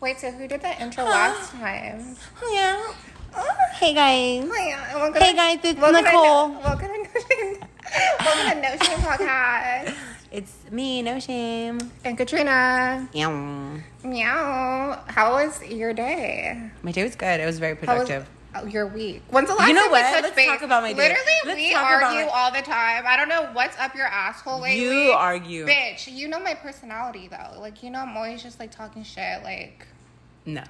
Wait, so who did the intro last time? Yeah. Oh. Hey guys. Hi, welcome Hey to- guys, it's welcome to Nicole. No- welcome to Notion. welcome to Notion Podcast. It's me, no shame. And Katrina. Yeah. Meow. How was your day? My day was good. It was very How was productive. Oh, your week? When's the last You know time what? we Let's base? talk about my day. Literally, Let's we argue my- all the time. I don't know what's up your asshole lately. You argue. Bitch, you know my personality though. Like, you know, I'm always just like talking shit. Like, No.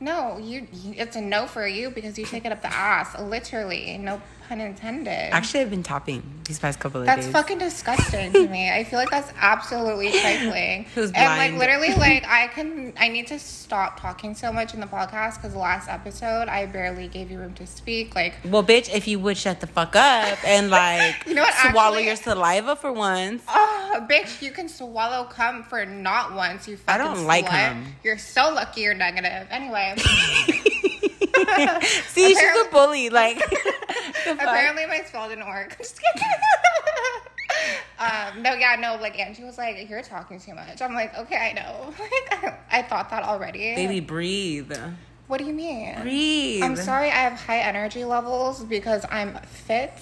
no, you, you it's a no for you because you take it up the ass. Literally. No pun intended. Actually, I've been topping these past couple of That's days. That's fucking disgusting to me. I feel like that's absolutely trifling. Who's and like literally, like I can, I need to stop talking so much in the podcast because the last episode I barely gave you room to speak. Like, Well, bitch, if you would shut the fuck up and like You know what, swallow actually- your saliva for once. oh, bitch, you can swallow cum for not once. You fucking I don't like cum. You're so lucky. You're negative. Anyway, See, she's a bully. Like, apparently my spell didn't work. Um, no, yeah, no. Like Angie was like, "You're talking too much." I'm like, "Okay, I know." Like, I thought that already. baby, breathe, What do you mean? breathe. I'm sorry I have high energy levels because I'm fit.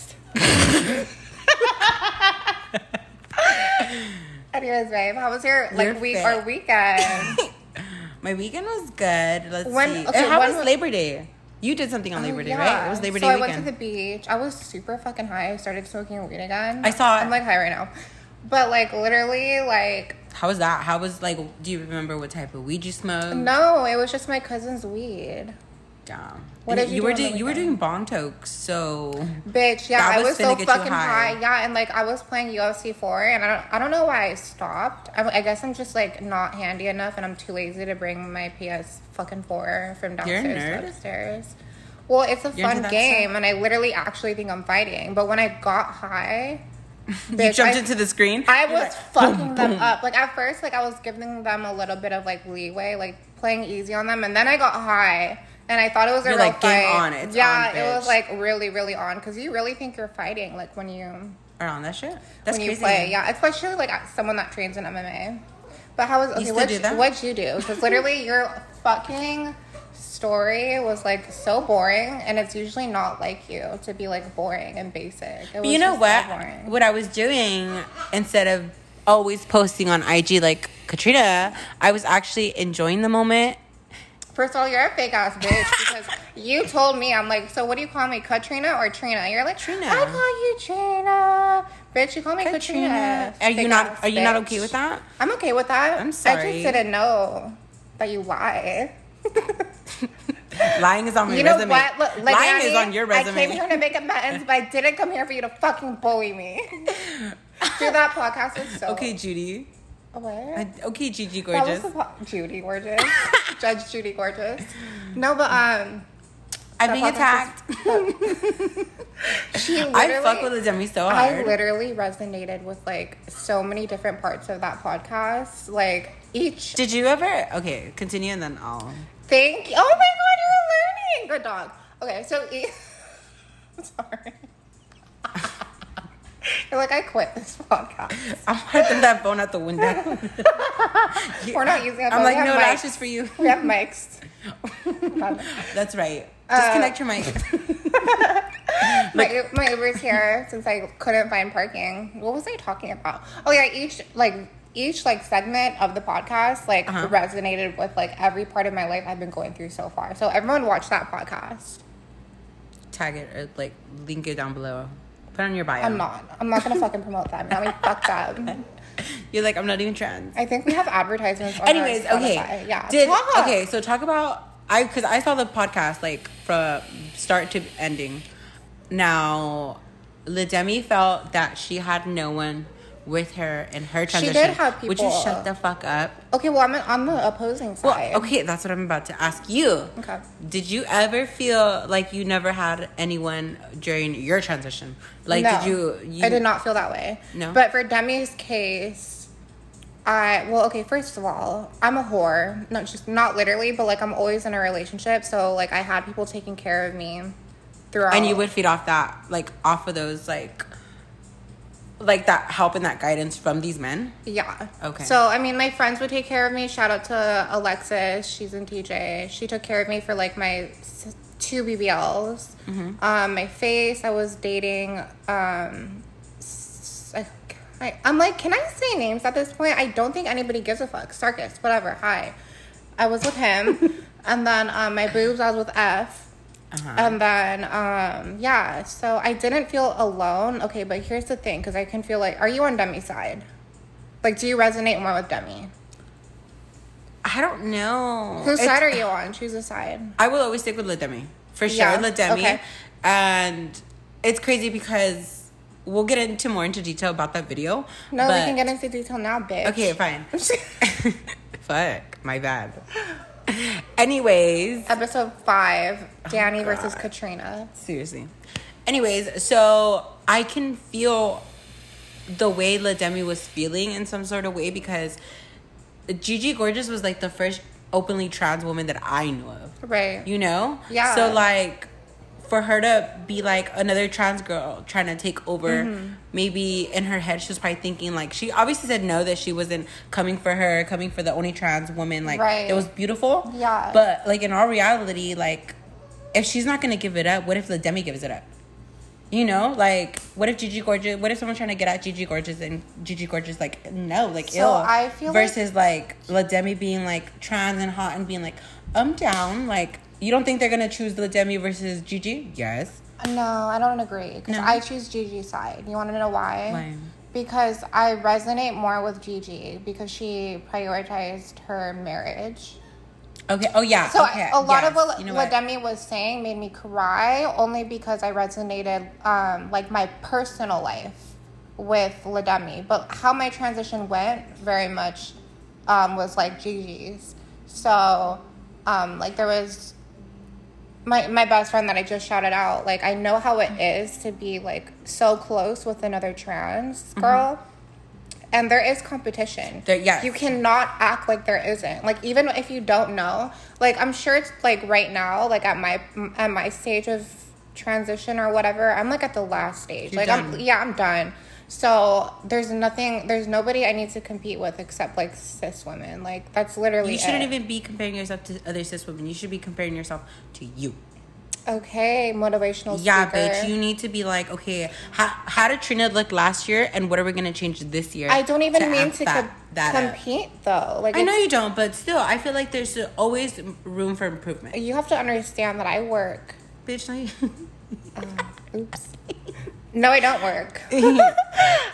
Anyways, babe, how was your like You're week fit. or weekend? My weekend was good. Let's When- see. okay, How when was was- Labor Day? You did something on oh, Labor Oh, Day, right? It was Labor so Day So I weekend. went to the beach. I was super fucking high. I started smoking weed again. I saw it. I'm like high right now. But like literally, like How was that? How was like? Do you remember what type of weed you smoked? no, it was just my cousin's weed. Damn. What did you were do doing? You were doing bong tokes, so Bitch, yeah, I was so you fucking high. high. Yeah, and like I was playing UFC four, and I don't, I don't know why I stopped. I, I guess I'm just like not handy enough, and I'm too lazy to bring my PS fucking four from downstairs to upstairs. Well, it's a You're fun game, stuff? and I literally actually think I'm fighting. But when I got high, you jumped I- into the screen. I was like, fucking boom, them boom. up. Like at first, like I was giving them a little bit of like leeway, like playing easy on them, and then I got high, and I thought it was a You're real like, fight. on, it's yeah, on, it was like really, really on because you really think you're fighting, like when you are on that shit. That's when you play. Yeah, especially like someone that trains in MMA. But how was okay? What that? what'd you do? Because literally your fucking story was like so boring, and it's usually not like you to be like boring and basic. It was you know just so what? what I was doing instead of always posting on IG like Katrina, I was actually enjoying the moment. First of all, you're a fake ass bitch because you told me I'm like, so what do you call me, Katrina or Trina? You're like Trina. I call you Trina, bitch. You call me Katrina. Are you not? Are you not okay with that? I'm okay with that. I'm sorry. I just didn't know that you lie. Lying is on my you know resume. what? Look, like, Lying Annie, is on your resume. I came here to make amends, but I didn't come here for you to fucking bully me. Dude, that podcast was so okay, Judy. What? Okay, Gigi gorgeous. po- Judy gorgeous, Judge Judy gorgeous. No, but um, I'm being attacked. she. I fuck with the dummy so hard. I literally resonated with like so many different parts of that podcast. Like each Did you ever? Okay, continue and then I'll. thing. Oh my god, you're learning. Good dog. Okay, so each. Sorry. You're like I quit this podcast. I'm putting that phone out the window. We're not using it. I'm like, no mics. lashes for you. We have mics. That's right. Uh, Disconnect your mic. my, my Uber's here since I couldn't find parking. What was I talking about? Oh yeah, each like each like segment of the podcast like Uh-huh. resonated with like every part of my life I've been going through so far. So everyone watch that podcast. Tag it or like link it down below. Put on your bio. I'm not. I'm not gonna fucking promote them. Now we fucked up. You're like, I'm not even trans. I think we have advertisements. On Anyways, our okay. Yeah. Did Talk. okay? So talk about I because I saw the podcast like from start to ending. Now, Ledemi felt that she had no one with her and her transition. She did have people. Would you shut uh, the fuck up? Okay, well I'm on the opposing Well, side. okay, that's what I'm about to ask you. Okay. Did you ever feel like you never had anyone during your transition? Like, no, did you, you? I did not feel that way. No? But for Demi's case, I well, okay. First of all, I'm a whore. Not just not literally, but like I'm always in a relationship. So like I had people taking care of me throughout. And you would feed off that, like, off of those, like, like that help and that guidance from these men? Yeah. Okay. So I mean, my friends would take care of me. Shout out to Alexis. She's in TJ. She took care of me for like my two BBLs. Mm-hmm. Um, my face. I was dating. Um, I, I, I'm like, can I say names at this point? I don't think anybody gives a fuck. Sarkis, whatever. Hi. I was with him, and then um, my boobs. I was with F. Uh-huh. And then, um, yeah, so I didn't feel alone. Okay, but here's the thing because I can feel like, are you on Demi's side? Like, do you resonate more with Demi? I don't know. Whose It's- side are you on? Choose a side. I will always stick with Lademi. For sure, Yeah, Lademi. okay. And it's crazy because we'll get into more into detail about that video. No, we can get into detail now, bitch. Okay, fine. Fuck, my bad. Anyways, Episode five oh, Danny versus Katrina. seriously. Anyways, so I can feel the way Lademi was feeling in some sort of way because Gigi Gorgeous was like the first openly trans woman that I knew of. Right. You know? Yeah. So like for her to be like another trans girl trying to take over, Mm-hmm. maybe in her head she was probably thinking like she obviously said no that she wasn't coming for her, coming for the only trans woman. Like Right. it was beautiful. Yeah. But like in all reality, like if she's not gonna give it up, what if the demi gives it up? You know, like what if Gigi Gorgeous? What if someone's trying to get at Gigi Gorgeous and Gigi Gorgeous like no, like So ill. I feel like- versus like, La Demi being like trans and hot and being like I'm down. Like you don't think they're gonna choose La Demi versus Gigi? Yes. No, I don't agree because No? I choose Gigi's side. You want to know why? Why? Because I resonate more with Gigi because she prioritized her marriage. Okay. Oh yeah. So okay. a lot of what, you know what Demi was saying made me cry only because I resonated um, like my personal life with Lademi. But how my transition went very much um, was like Gigi's. So um, like there was my my best friend that I just shouted out. Like I know how it is to be like so close with another trans girl. And there is competition. Mm-hmm. There- yes. You cannot act like there isn't. Like even if you don't know, like I'm sure it's like right now, like at my at my stage of transition or whatever, I'm like at the last stage. You're like I'm yeah, I'm done. So there's nothing, there's nobody I need to compete with except like cis women. Like that's literally you shouldn't it. even be comparing yourself to other cis women. You should be comparing yourself to you. Okay, motivational. Yeah, speaker. bitch. You need to be like, okay, how, how did Trina look last year, and what are we gonna change this year? I don't even mean to that, com- that compete though. Like I know you don't, but still, I feel like there's always room for improvement. you have to understand that I work. Bitch, no, you. Um, oops. no, I don't work.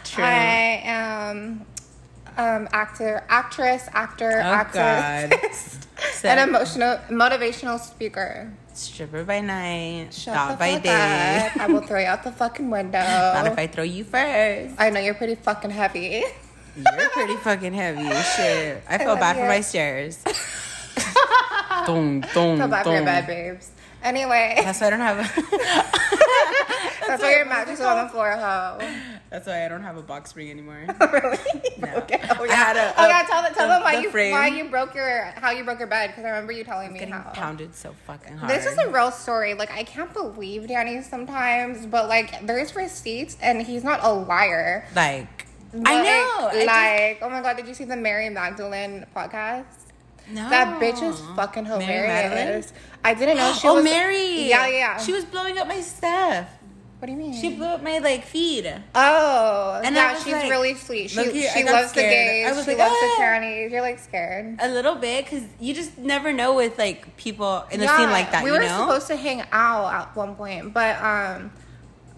True. I am um actor, actress, actor, Oh, actress, Said- an emotional, motivational speaker. Stripper by night, Shut the by day. up. I will throw you out the fucking window. Not if I throw you first. I know you're pretty fucking heavy. You're pretty fucking heavy. Shit. I feel love bad for my stairs. Dong, dong, Feel bad for your bad babes. Anyway, That's why I don't have a. that's why your mattress is on the floor, ho. That's why I don't have a box spring anymore. Oh, really? No. Okay. Oh I yeah. had a- oh yeah. Tell them. Tell the- them why the you frame. why you broke your how you broke your bed because I remember you telling me Getting how. pounded so fucking hard. This is a real story. Like I can't believe Danny sometimes, but like there's receipts and he's not a liar. like. Like, I know. I Like, oh my god, did you see the Mary Magdalene podcast? no. That bitch is fucking Mary hilarious. I didn't know she oh, was. Mary. Yeah, yeah. She was blowing up my stuff. What do you mean? She blew up my like feed. oh, And yeah, she's like- really sweet. She, she loves the gays. I was she like, loves "Ah." the trannies. You're like scared. A little bit, because you just never know with like people in the scene like that. We were know? supposed to hang out at one point, but um,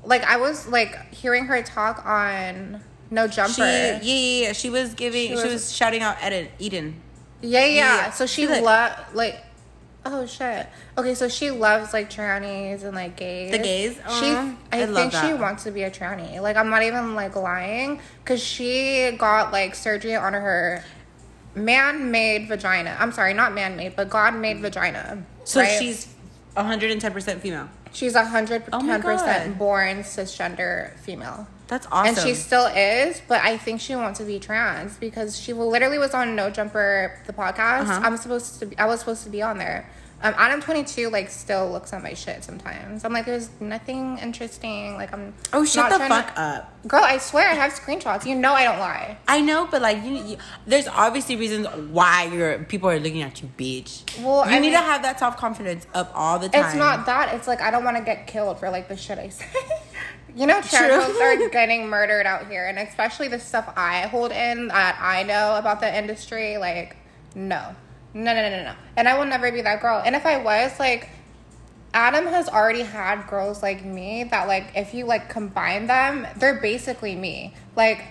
like I was like hearing her talk on No Jumper. She, yeah, yeah, yeah. She was giving. She She was- was, shouting out Eden. Eden. yeah, yeah. yeah. So she She, like- loved like. Oh shit. Okay, so she loves like trannies and like gays. The gays? She, Aw, I, I think she wants to be a tranny. Like I'm not even like lying, cause she got like surgery on her man-made vagina. I'm sorry, not man-made, but God-made vagina. So right? she's 110 percent female. she's 110 percent born cisgender female. That's awesome. And she still is, but I think she wants to be trans because she literally was on No Jumper, the podcast. Uh-huh. I'm supposed to, be, I was supposed to be on there, Um, Adam twenty two like still looks at my shit sometimes. I'm like, there's nothing interesting. Like I'm. Oh, shut the fuck to- up. girl. I swear I have screenshots. You know I don't lie. I know, but like you, you there's obviously reasons why your people are looking at you, bitch. Well, you I need mean- to have that self confidence up all the time. It's not that. It's like I don't want to get killed for like the shit I say. you know, True. are getting murdered out here, and especially the stuff I hold in that I know about the industry. Like, no, no, no, no, no, no. And I will never be that girl. And if I was, like, Adam has already had girls like me that, like, if you like combine them, they're basically me. Like.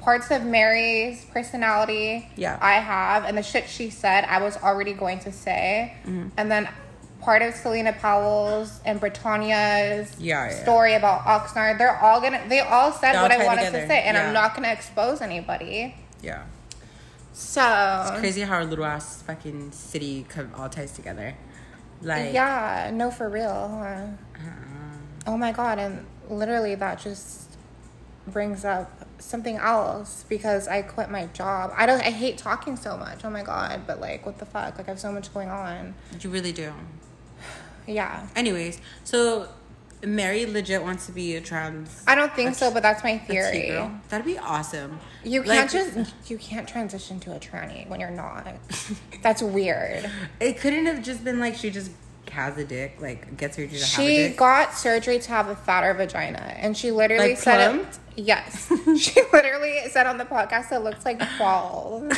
Parts of Mary's personality, Yeah. I have, and the shit she said, I was already going to say, Mm-hmm. and then part of Selena Powell's and Britannia's Yeah, yeah. story about Oxnard. They're all gonna. They all said all what I wanted together, to say, and yeah. I'm not gonna expose anybody. Yeah. So it's Crazy how our little ass fucking city all ties together. Like, yeah, no, for real. huh? uh-uh. Oh my god, and literally that just brings up something else because I quit my job. I don't. I hate talking so much. Oh my god, but like, what the fuck? Like, I have so much going on. you really do. Yeah. Anyways, so Mary legit wants to be a trans. I don't think so, but that's my theory. That'd be awesome. You can't just you can't transition to a tranny when you're not. That's weird. It couldn't have just been like she just has a dick, like gets surgery to have a She got surgery to have a fatter vagina, and she literally Like said it. Yes, she literally said on the podcast it looks like balls.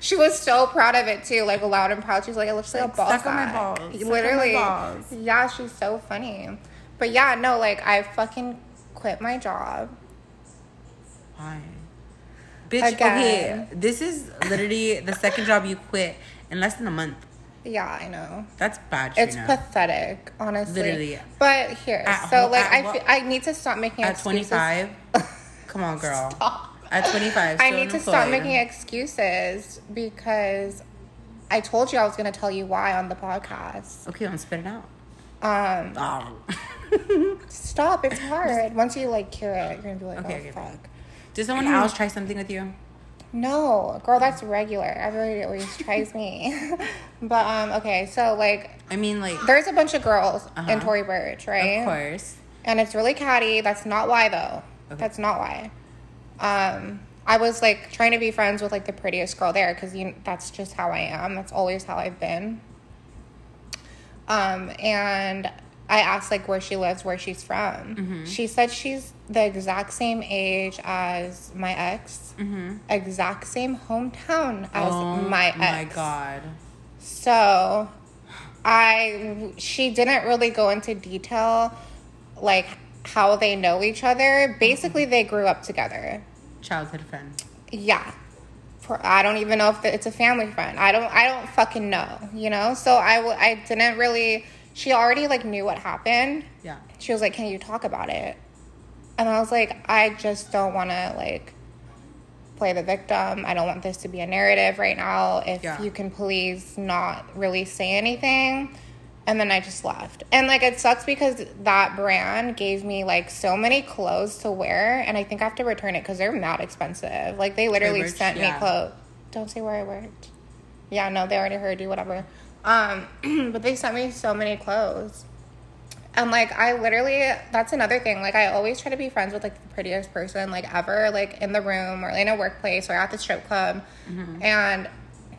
She was so proud of it too, like loud and proud. She's like, it looks like, Like, a ball suck on my sack." balls, on my Literally, balls. yeah, she's so funny. But yeah, no, like I fucking quit my job. Why? Bitch, Again. okay, this is literally the second job you quit in less than a month. Yeah, I know. That's bad. It's Trina. pathetic, honestly. Literally. But here, At so home- like I, what- fe- I need to stop making At excuses. 25? Come on, girl. Stop. At 25, I need to stop making excuses because I told you I was going to tell you why on the podcast. Okay, I'm spit it out. Um, Oh. stop. It's hard. Once you like cure it, you're gonna be like, Okay, oh okay. fuck. Did someone else try something with you? No, girl, that's regular. Everybody always tries me. but um, okay, so like, I mean, like, there's a bunch of girls in Uh-huh. Tory Burch, right? of course. and it's really catty. That's not why though. Okay. That's not why. Um, I was like trying to be friends with like the prettiest girl there because you that's just how I am. That's always how I've been. Um, and I asked like where she lives, where she's from. Mm-hmm. She said she's the exact same age as my ex, exact same hometown as oh my ex. Oh my god. So, I she didn't really go into detail, like how they know each other. Basically, they grew up together. Childhood friend. Yeah, For- I don't even know if it's a family friend. I don't. I don't fucking know. You know. So I w- I didn't really. She already like knew what happened. Yeah. She was like, "Can you talk about it?" And I was like, "I just don't want to like." play the victim. I don't want this to be a narrative right now. If Yeah. you can please not really say anything. And then I just left. And like it sucks because that brand gave me like so many clothes to wear and I think I have to return it cuz they're mad expensive. Like they literally worked- sent yeah. me clothes. Don't say where I worked. Yeah, no, they already heard you whatever. Um but they sent me so many clothes. And like I literally that's another thing. Like I always try to be friends with like the prettiest person like ever, like in the room or in a workplace or at the strip club. And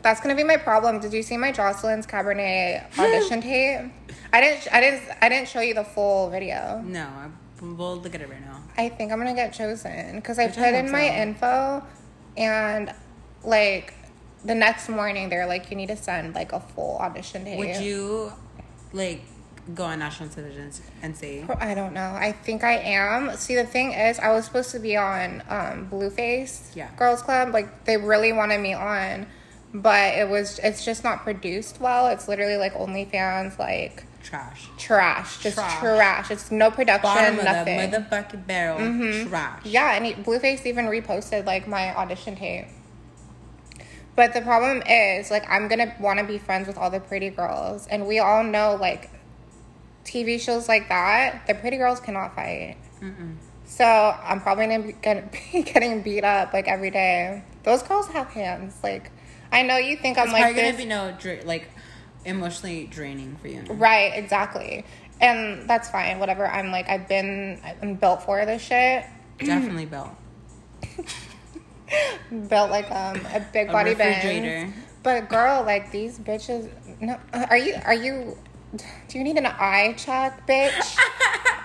that's gonna be my problem. Did you see my Joseline's Cabaret audition tape? I didn't I didn't I didn't show you the full video. No, I, we'll look at it right now. I think I'm gonna get chosen because I put in my info and like the next morning they're like you need to send like a full audition tape. Would you, like, go on national television and say, I don't know. I think I am. See, the thing is, I was supposed to be on um, Blueface Yeah. Girls Club. Like they really wanted me on, but it was. It's just not produced well. It's literally like OnlyFans, like trash? trash, just Trash. trash. It's no production, Bottom of nothing. the motherfucking barrel. Mm-hmm. Trash. Yeah, and he, Blueface even reposted like my audition tape. But the problem is, like, I'm gonna want to be friends with all the pretty girls, and we all know, like, TV shows like that, the pretty girls cannot fight. So I'm probably gonna be, gonna be getting beat up like every day. Those girls have hands. Like, I know you think I'm It's like this. gonna be no dr- like emotionally draining for you. Right, exactly. And that's fine. Whatever. I'm like, I've been, I'm built for this shit. Definitely built. built like um a big A body refrigerator. But girl, like these bitches. No, are you? Are you? Do you need an eye check, bitch?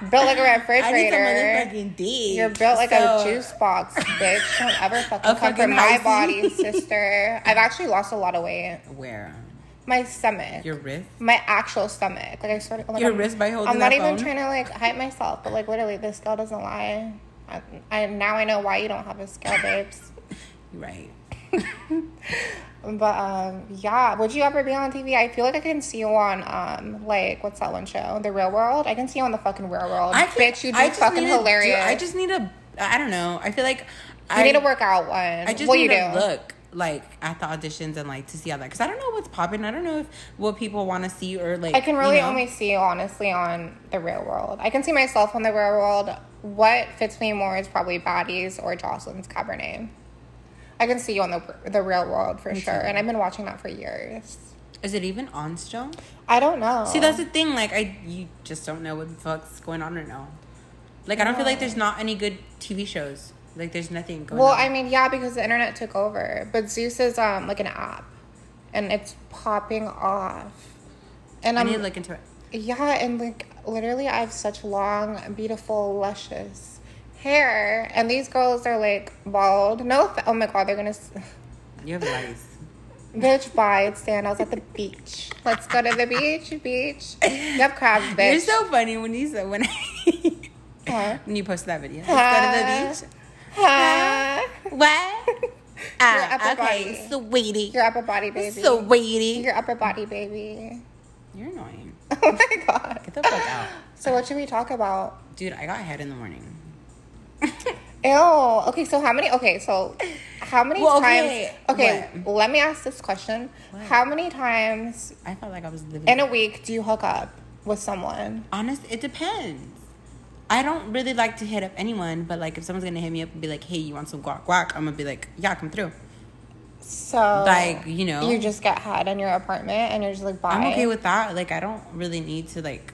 built like a I need some refrigerator. You're built like So- a juice box, bitch. Don't ever fucking A come from my body, sister. I've actually lost a lot of weight. Where? My stomach. Your wrist? my actual stomach. Like I started. Like, Your I'm, wrist by holding. I'm not even phone? trying to like hype myself, but like literally, this scale doesn't lie. I, I now I know why you don't have a scale, babes. Right. But um, yeah. Would you ever be on TV? I feel like I can see you on um, like what's that one show, The Real World. I can see you on the fucking Real World. I can, Bitch, you do fucking to do- hilarious. I just need a. I don't know. I feel like you I need to work out one. I just what need you to do? look like at the auditions and like to see how that because I don't know what's popping. I don't know if what people want to see or like. I can really you know? only see honestly on the real world. I can see myself on the real world. What fits me more is probably Baddies or Joseline's Cabaret. I can see you on the the real world for sure, and I've been watching that for years. Is it even on still? I don't know. See, that's the thing. Like, I you just don't know what the fuck's going on right now. Like, I don't feel like there's not any good TV shows. Like, there's nothing going well, on. I mean, yeah, because the internet took over. But Zeus is um like an app, and it's popping off. And I I'm need to look into it. Yeah, and like literally, I have such long, beautiful, luscious hair, and these girls are like bald. No, oh my god, they're gonna. You have lice. Bitch, bye. It's Sandals at the beach. Let's go to the beach, beach. You have crabs, bitch. You're so funny when you said when Huh? when you posted that video. Let's go to the beach. Huh? What? Ah, upper okay, body. sweetie. Your upper body, baby. Sweetie. Your upper body, baby. You're annoying. Oh my god. Get the fuck out. So what should we talk about? Dude, I got head in the morning. Ew. Oh, okay, so how many? Okay, so how many Well, times? okay, Okay, what? let me ask this question: What? How many times I felt like I was living. in a week do you hook up with someone? Honest, it depends. I don't really like to hit up anyone, but like if someone's gonna hit me up and be like, "Hey, you want some guac guac?" I'm gonna be like, "Yeah, come through." So Like, you know. you just get head in your apartment and you're just like, bye. I'm okay with that. Like, I don't really need to like.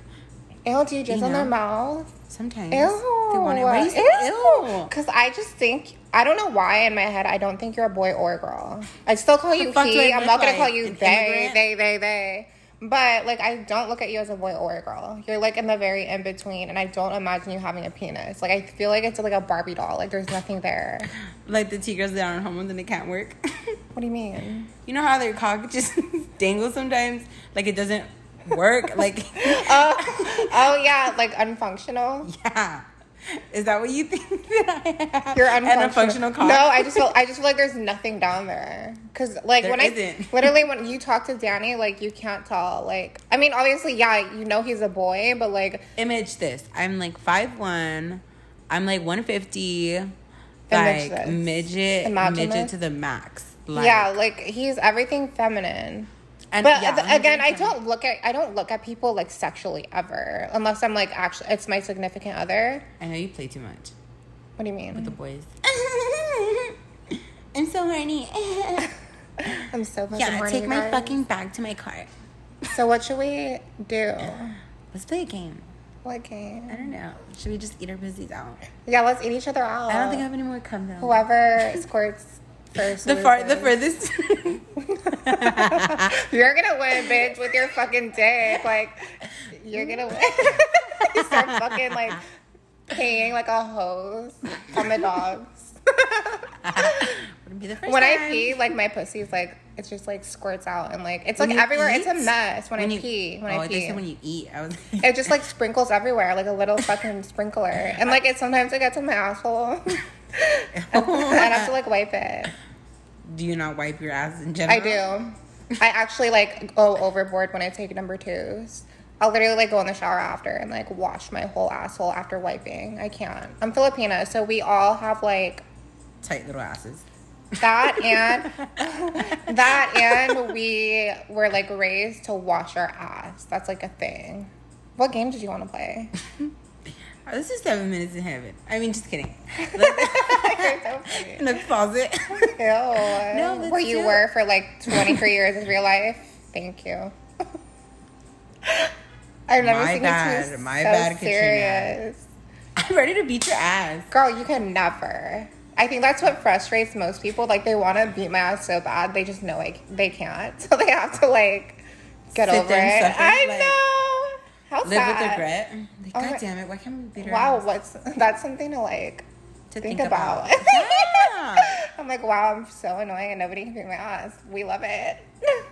Ew, do you jizz you on their mouth? Sometimes Ew. they want it. Why do you say ew? Because I just think I don't know why in my head I don't think you're a boy or a girl. I still call you fuck do I he. I'm not gonna like? call you they, they, they, they. But like I don't look at you as a boy or a girl. You're like in the very in between, and I don't imagine you having a penis. Like I feel like it's like a Barbie doll. Like there's nothing there. Like the T girls that aren't hormones and it can't work. What do you mean? you know how their cock just dangles sometimes? Like it doesn't work. like Oh, oh yeah, like unfunctional. yeah. Is that what you think that I? You're unfunctional. a functional cock? No, I just feel I just feel like there's nothing down there. Cause like There when I literally when you talk to Danny, like you can't tell. Like I mean, obviously, yeah, you know he's a boy, but like image this. I'm like five one. I'm like one fifty. Like this. midget, Imagine midget this. to the max. Like, yeah, like he's everything feminine. And But yeah, again, I don't look at I don't look at people like sexually ever, unless I'm like actually it's my significant other. I know you play too much What do you mean? with the boys. I'm so horny. I'm so fucking yeah, horny, take my guys. fucking bag to my car. So what should we do? Let's play a game. What game? I don't know. Should we just eat our pussies out? Yeah, let's eat each other out. I don't think I have any more cum though. Whoever squirts first. The far, the furthest. You're gonna win, bitch, with your fucking dick. Like, you're gonna win. you start fucking like peeing like a hose on the dogs. Wouldn't be the first when I time. pee, like my pussy's like it's just like squirts out and like it's When like you everywhere. It's a mess when, I you, pee. When oh, I they pee. said when you eat. I was. it just like sprinkles everywhere, like a little fucking sprinkler. And like it sometimes it gets in my asshole. and I have to like wipe it. do you not wipe your ass in general? I do. I actually like go overboard when I take number twos. I'll literally like go in the shower after and like wash my whole asshole after wiping. I can't. I'm Filipina, so we all have like Tight little asses. that and that and we were like raised to wash our ass. That's like a thing. What game did you want to play? Oh, this is seven minutes in heaven. I mean, just kidding. You're so funny. in the closet. Ew. let's Where you it. were for like 23 years of your life. Thank you. I've never My seen bad. you My so bad, Katrina. I'm ready to beat your ass. Girl, you can never. I think that's what frustrates most people. Like they want to beat my ass so bad, they just know like they can't, so they have to like get Sit over it. suffer, I like, know. How Live sad. with regret. Like, Oh God my- damn it! Why can't we beat her Wow, ass? what's that's something to like To think, about. Yeah. I'm like, wow, I'm so annoying and nobody can beat my ass. We love it.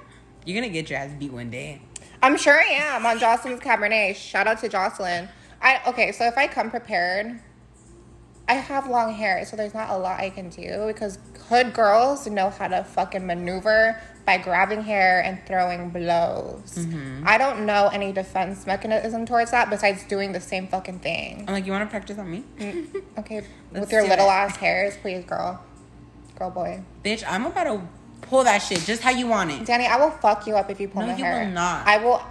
You're gonna get your ass beat one day. I'm sure I am on Joseline's Cabaret. Shout out to Joseline. I okay, so if I come prepared, I have long hair, so there's not a lot I can do because hood girls know how to fucking maneuver by grabbing hair and throwing blows. Mm-hmm. I don't know any defense mechanism towards that besides doing the same fucking thing. I'm like, you want to practice on me, Okay, with your little it. ass hairs, please, girl, girl, boy. bitch? I'm about to pull that shit just how you want it. Danny, I will fuck you up if you pull No, my you hair. will not. I will,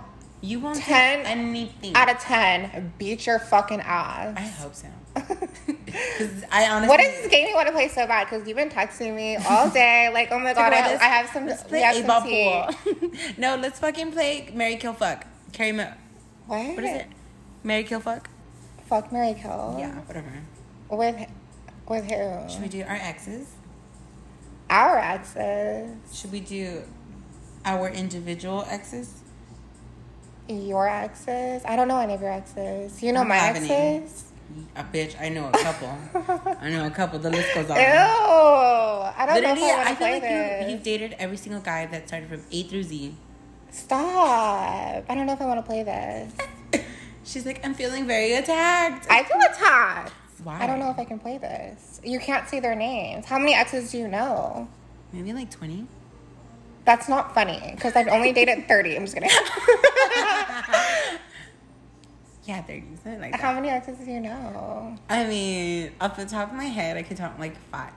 You won't 10 anything. out of ten, beat your fucking ass. I hope so. I honestly. What is this game you want to play so bad? Because you've been texting me all day. Like, oh my god, I, I have some. Let's play eight ball pool. no, let's fucking play Mary Kill Fuck. Carry me. What? What is it? Mary Kill Fuck. Fuck Mary Kill. Yeah, whatever. With with who? Should we do our exes? Our exes. Should we do our individual exes? Your exes. I don't know any of your exes. You know my have any. A bitch. I know a couple. I know a couple. The list goes on. Ew. I don't Literally, know if I I, feel like this. you, you've dated every single guy that started from A through Z. Stop. I don't know if I want to play this. She's like, I'm feeling very attacked. I feel attacked. Why? I don't know if I can play this. You can't say their names. How many exes do you know? Maybe like 20. That's not funny because I've only dated 30. I'm just kidding. Yeah, 30. Something like that. How many exes do you know? I mean, off the top of my head, I could count like five.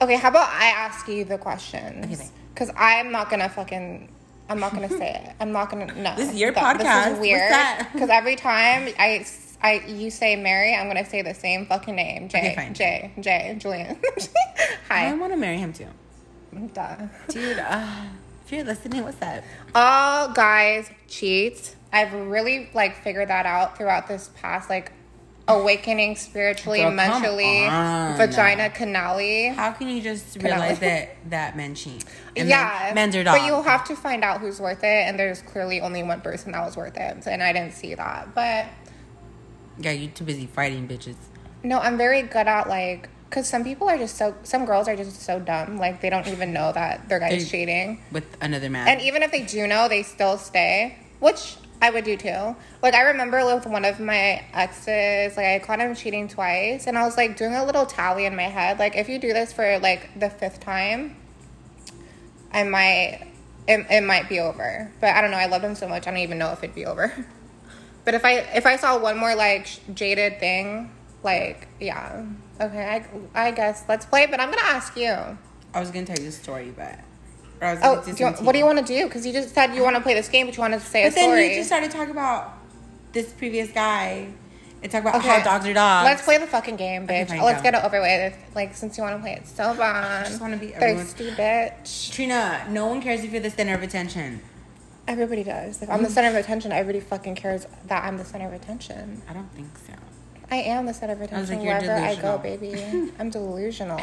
Okay, how about I ask you the questions? Okay. Because I'm not gonna fucking. I'm not gonna say it. I'm not gonna. No. This is your That- podcast. This is weird. Because every time I, I, you say Mary, I'm gonna say the same fucking name. Jay. Okay, fine. Jay. Jay. Julian. Hi. I want to marry him too. Duh. Dude, uh, if you're listening, what's up? All guys cheat. I've really like figured that out throughout this past like awakening spiritually, Girl, mentally, vagina canali. How can you just Can I- realize that that men cheat? And yeah, men, men's are dogs. but you'll have to find out who's worth it, and there's clearly only one person that was worth it, and I didn't see that. But yeah, you're too busy fighting bitches. no, I'm very good at like, cause some people are just so, some girls are just so dumb, like they don't even know that their guy's cheating, with another man. and even if they do know, they still stay, which I would do too. Like I remember with one of my exes, like I caught him cheating twice, and I was like doing a little tally in my head, like if you do this for like the fifth time, I might it, it might be over. But I don't know. I love him so much. I don't even know if it'd be over. But if I if I saw one more like jaded thing, like yeah, okay, I I guess let's play. But I'm gonna ask you. I was gonna tell you a story, but Oh, do you, what do you want to do? Because you just said you want to play this game, but you wanted to say But a story. But then you just started talking about this previous guy and talk about Okay. how dogs are dogs. Let's play the fucking game, Okay, bitch. fine, Let's go. get it over with. Like since you want to play it so bad. just wanna be everyone's- thirsty, bitch. Trina, no one cares if you're the center of attention. Everybody does. If I'm the mm. center of attention, everybody fucking cares that I'm the center of attention. I don't think so. I am the center of attention like, wherever I go, baby. I'm delusional.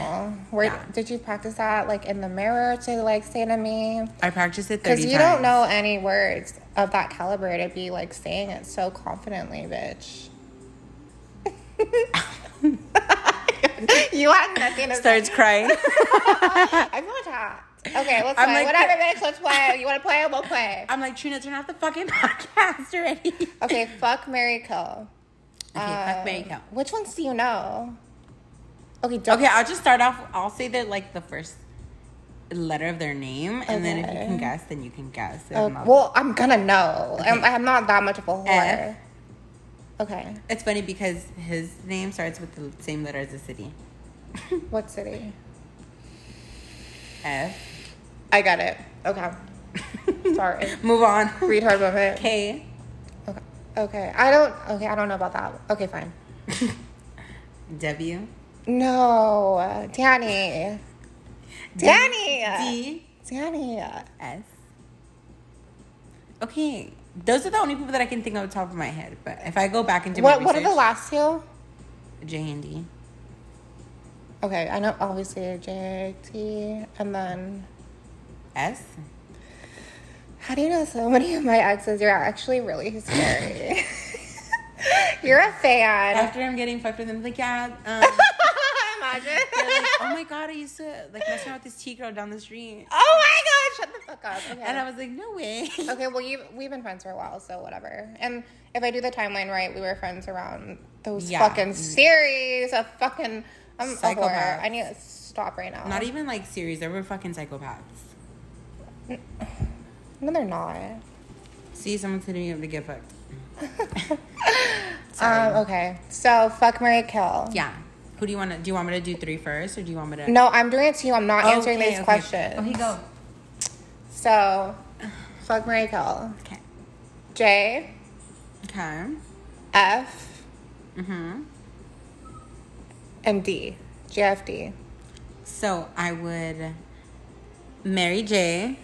Where Yeah. did you practice that? Like in the mirror to like say to me? I practiced it Because you times. don't know any words of that caliber to be like saying it so confidently, bitch. you had nothing to Starts crying. I feel attacked. Okay, let's I'm play. like- Whatever, bitch. Let's play. You want to play? We'll play. I'm like Trina, turn off the fucking podcast already. Okay, fuck Mary Kill. Okay, fuck Mary Um, Kill. Which ones do you know? Okay, don't. Okay, I'll just start off. I'll say that like the first letter of their name, and then if you can guess, then you can guess. Oh, not- well, I'm gonna know. I'm, I'm not that much of a whore. F. Okay. it's funny because his name starts with the same letter as the city. What city? F. I got it. Okay. Sorry. Move on. Read Retard moment. K. Okay. I don't. Okay. I don't know about that. Okay. Fine. W. No, Danny. Danny. D. Danny. S. Okay, those are the only people that I can think of the top of my head. But if I go back into What my What are the last two? J and D. Okay, I know obviously JT, and then S. how do you know so many of my exes? You're actually really scary. You're a fan. After I'm getting fucked with them, like yeah. Um, Imagine. they're like, oh my god, I used to like mess around with this T girl down the street, Oh my god! Shut the fuck up. Okay. and I was like, no way. okay, well, you, we've been friends for a while, so whatever. And if I do the timeline right, we were friends around those Yeah. fucking series of fucking. I'm. Psychopaths. I need to stop right now. Not even like series. They were fucking psychopaths. No, they're not. See, someone's hitting me up to get fucked. um. Okay. So fuck Mary Kill. Yeah. Who do you want to? Do you want me to do three first, or do you want me to? No, I'm doing it to you. I'm not answering Okay, these okay. questions. Okay, go. So, fuck Mary Kill. Okay. J Okay. F Mm-hmm. and D. JFD. So I would marry Jay.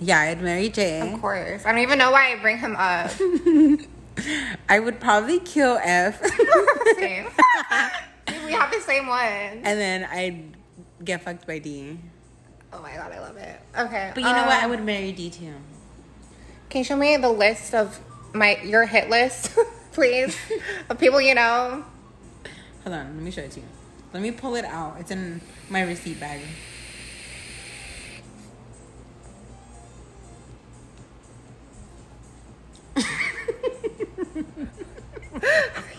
Yeah, I'd marry Jay. Of course. I don't even know why I bring him up. I would probably kill F. Same. we have the same one. and then I'd get fucked by D. Oh my god, I love it. Okay. But you know what? I um, would marry D too. Can you show me the list of my your hit list, please, of people you know? Hold on, let me show it to you. Let me pull it out. It's in my receipt bag.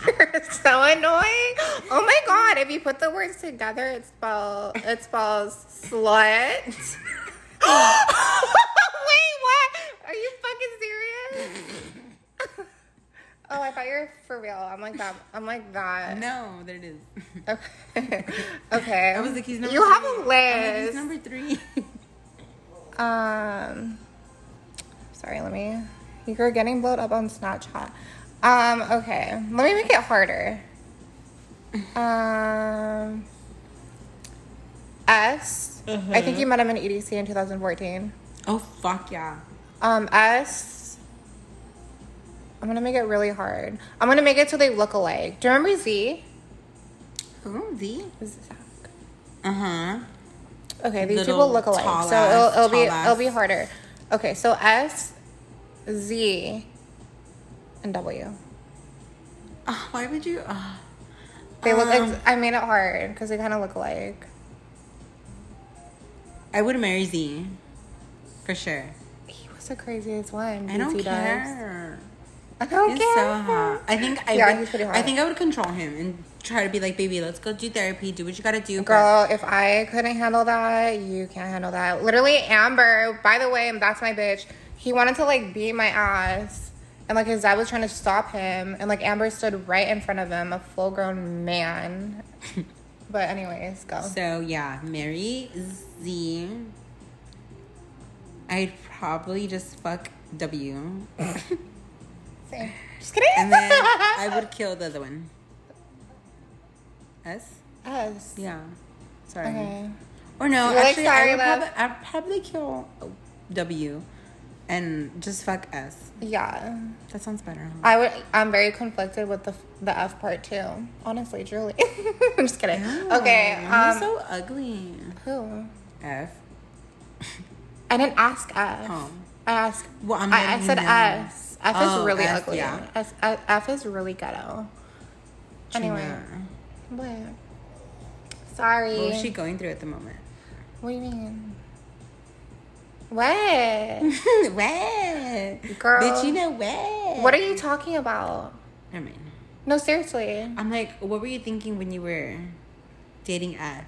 You're so annoying. Oh my god! If you put the words together, it spell it spells slut. Wait, what? Are you fucking serious? oh, I thought you were for real. I'm like that. I'm like that. No, there it is. Okay. okay. I was like, he's number You have three. a I'm like, list. he's number three. Um, sorry, let me. You're getting blowed up on Snapchat. Um, okay, let me make it harder. Um, S. I think you met him in EDC in 2014. oh fuck yeah. Um, S. I'm gonna make it really hard. I'm gonna make it so they look alike. Do you remember Z? Who Z? Zach. Uh huh. Okay, these Little people look alike, so ass, it'll, it'll be tall it'll be harder. Okay, so S, Z, and W. Oh, why would you? Uh, They look. Um, Ex- I made it hard because they kind of look alike. I would marry Z. For sure. He was the craziest one. I don't care. I don't He's care. so hot. I think I Yeah, would, he's pretty hot. I think I would control him and try to be like, baby, let's go do therapy. Do what you gotta do. but- Girl, if I couldn't handle that, you can't handle that. Literally, Amber, by the way, that's my bitch. He wanted to like beat my ass. And like his dad was trying to stop him. And like Amber stood right in front of him, a full grown man. but, anyways, go. So yeah, mary Z. I'd probably just fuck W. Same. Just kidding. And then I would kill the other one. S? s Yeah. Sorry. Okay. Or no, You're like, actually, sorry, I would probably, I'd probably kill W and just fuck S. Yeah. That sounds better. huh? I would. I'm very conflicted with the the F part too. Honestly, truly. I'm just kidding. Okay. You're Um. so ugly. who? F. I didn't ask F. Oh. I asked. Well, I'm I, I said. S. F Oh, is really F, ugly. yeah. S, F, F is really ghetto. Anyway. What? Sorry. What was she going through at the moment? What do you mean? What? what? Girl. Did you know what? What are you talking about? I mean, No, seriously. I'm like, what were you thinking when you were dating F?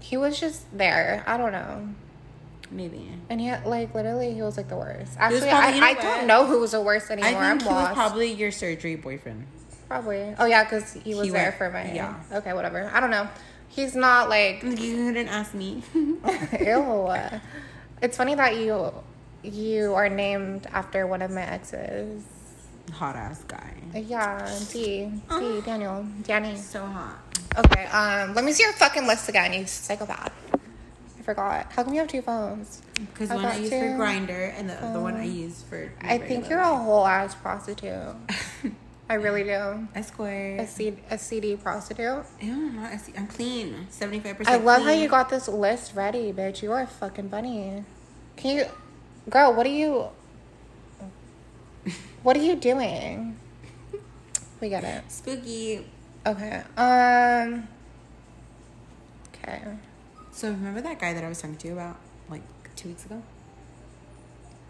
He was just there. I don't know. Maybe. And he like literally he was like the worst. Actually, probably- I, you know I what? don't know who was the worst anymore. I I'm think he was probably your surgery boyfriend. Probably. Oh yeah, because he was He there went- for my. yeah. Okay, whatever. I don't know. He's not like. You didn't ask me. ew. It's funny that you you are named after one of my exes. Hot ass guy. Yeah, D. D. Oh. Daniel. Danny. So hot. Okay. Um. Let me see your fucking list again. You psychopath. I forgot. How come you have two phones? Because one I use two. for Grindr and the other one I use for. I think you're a whole ass prostitute. I really do. escort. A, C- a CD prostitute. Ew, I'm not. a C- I'm clean. 75%. I percent. love how you got this list ready, bitch. You are a fucking funny. Can you, girl? What are you? What are you doing? We get it. spooky. Okay. Um. Okay. So remember that guy that I was talking to you about like two weeks ago?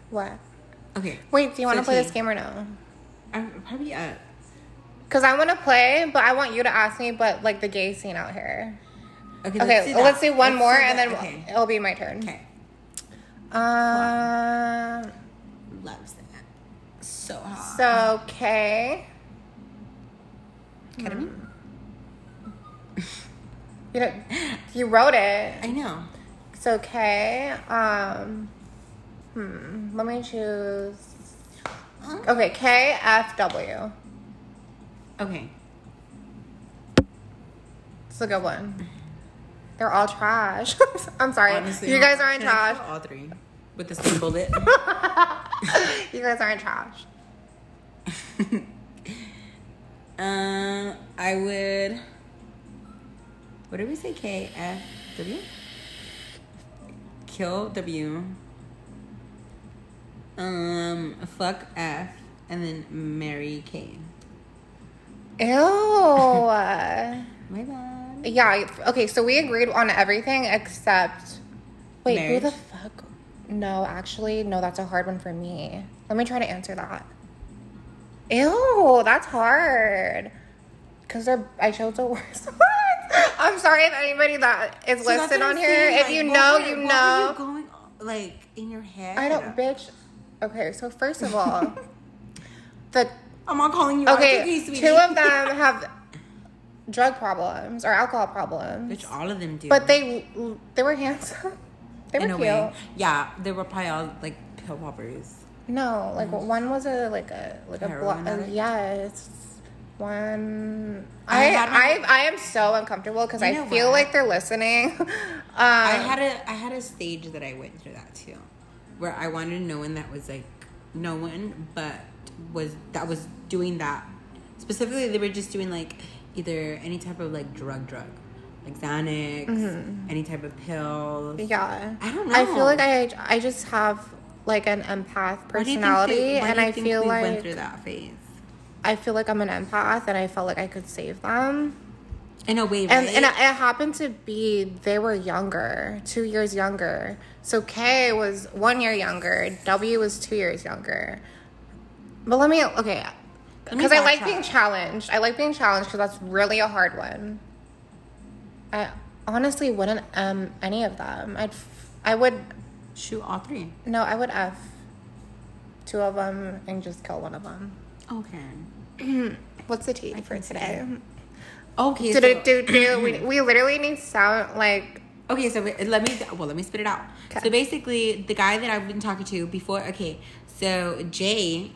What? Okay. Wait. Do you want to play this game or no? I'm probably uh Because I want to play, but I want you to ask me. But like the gay scene out here. Okay. Okay. do Let's do, one Let's more, and then okay. it'll be my turn. Okay. Um. Loves that. So hot. So okay. Ketamine? You know, you wrote it. I know. It's okay. Um, hmm. Let me choose. Okay, K F W. Okay. It's a good one. They're all trash. I'm sorry. Honestly, you guys aren't trash. All three with the same bullet. you guys aren't trash. um, I would. What did we say? K F W. Kill W. Um, fuck F, and then marry K. Ew. My bad. yeah. Okay. So we agreed on everything except. Wait. Who the fuck? No, actually, no. That's a hard one for me. Let me try to answer that. Ew, that's hard. Cause they're I chose the worst ones. I'm sorry if anybody that is So listed on here. saying, if like, you know, were- you know. you going like in your head? I don't, bitch. Okay, so first of all, the I'm not calling you. out. Okay, two of them have drug problems or alcohol problems, Which all of them do. but they they were handsome. They were in a cute. way, yeah, they were probably all like pill poppers. No, like one was a like a like a, blo- a yes. One I I, I am so uncomfortable because I feel what? like they're listening. um, I had a I had a stage that I went through that too, where I wanted no one that was like no one, but was that was doing that specifically. They were just doing like either any type of like drug drug, like Xanax, any type of pills. Mm-hmm. yeah. I don't know I feel like I I just have like an empath Why do you think personality, they- and I feel like went through that phase I feel like I'm an empath, and I felt like I could save them. in a way, right? And and it, it happened to be they were younger, two years younger. So K was one year younger. W was two years younger. But let me okay, because I like being challenged. I like being challenged because that's really a hard one. I honestly wouldn't um any of them. I'd f- I would shoot all three. no I would f two of them and just kill one of them. Okay. What's the tea for today? Okay. Do so- do do do. We we literally need sound like Okay, so let me well let me spit it out. Okay. So basically, the guy that I've been talking to before. Okay, so Jay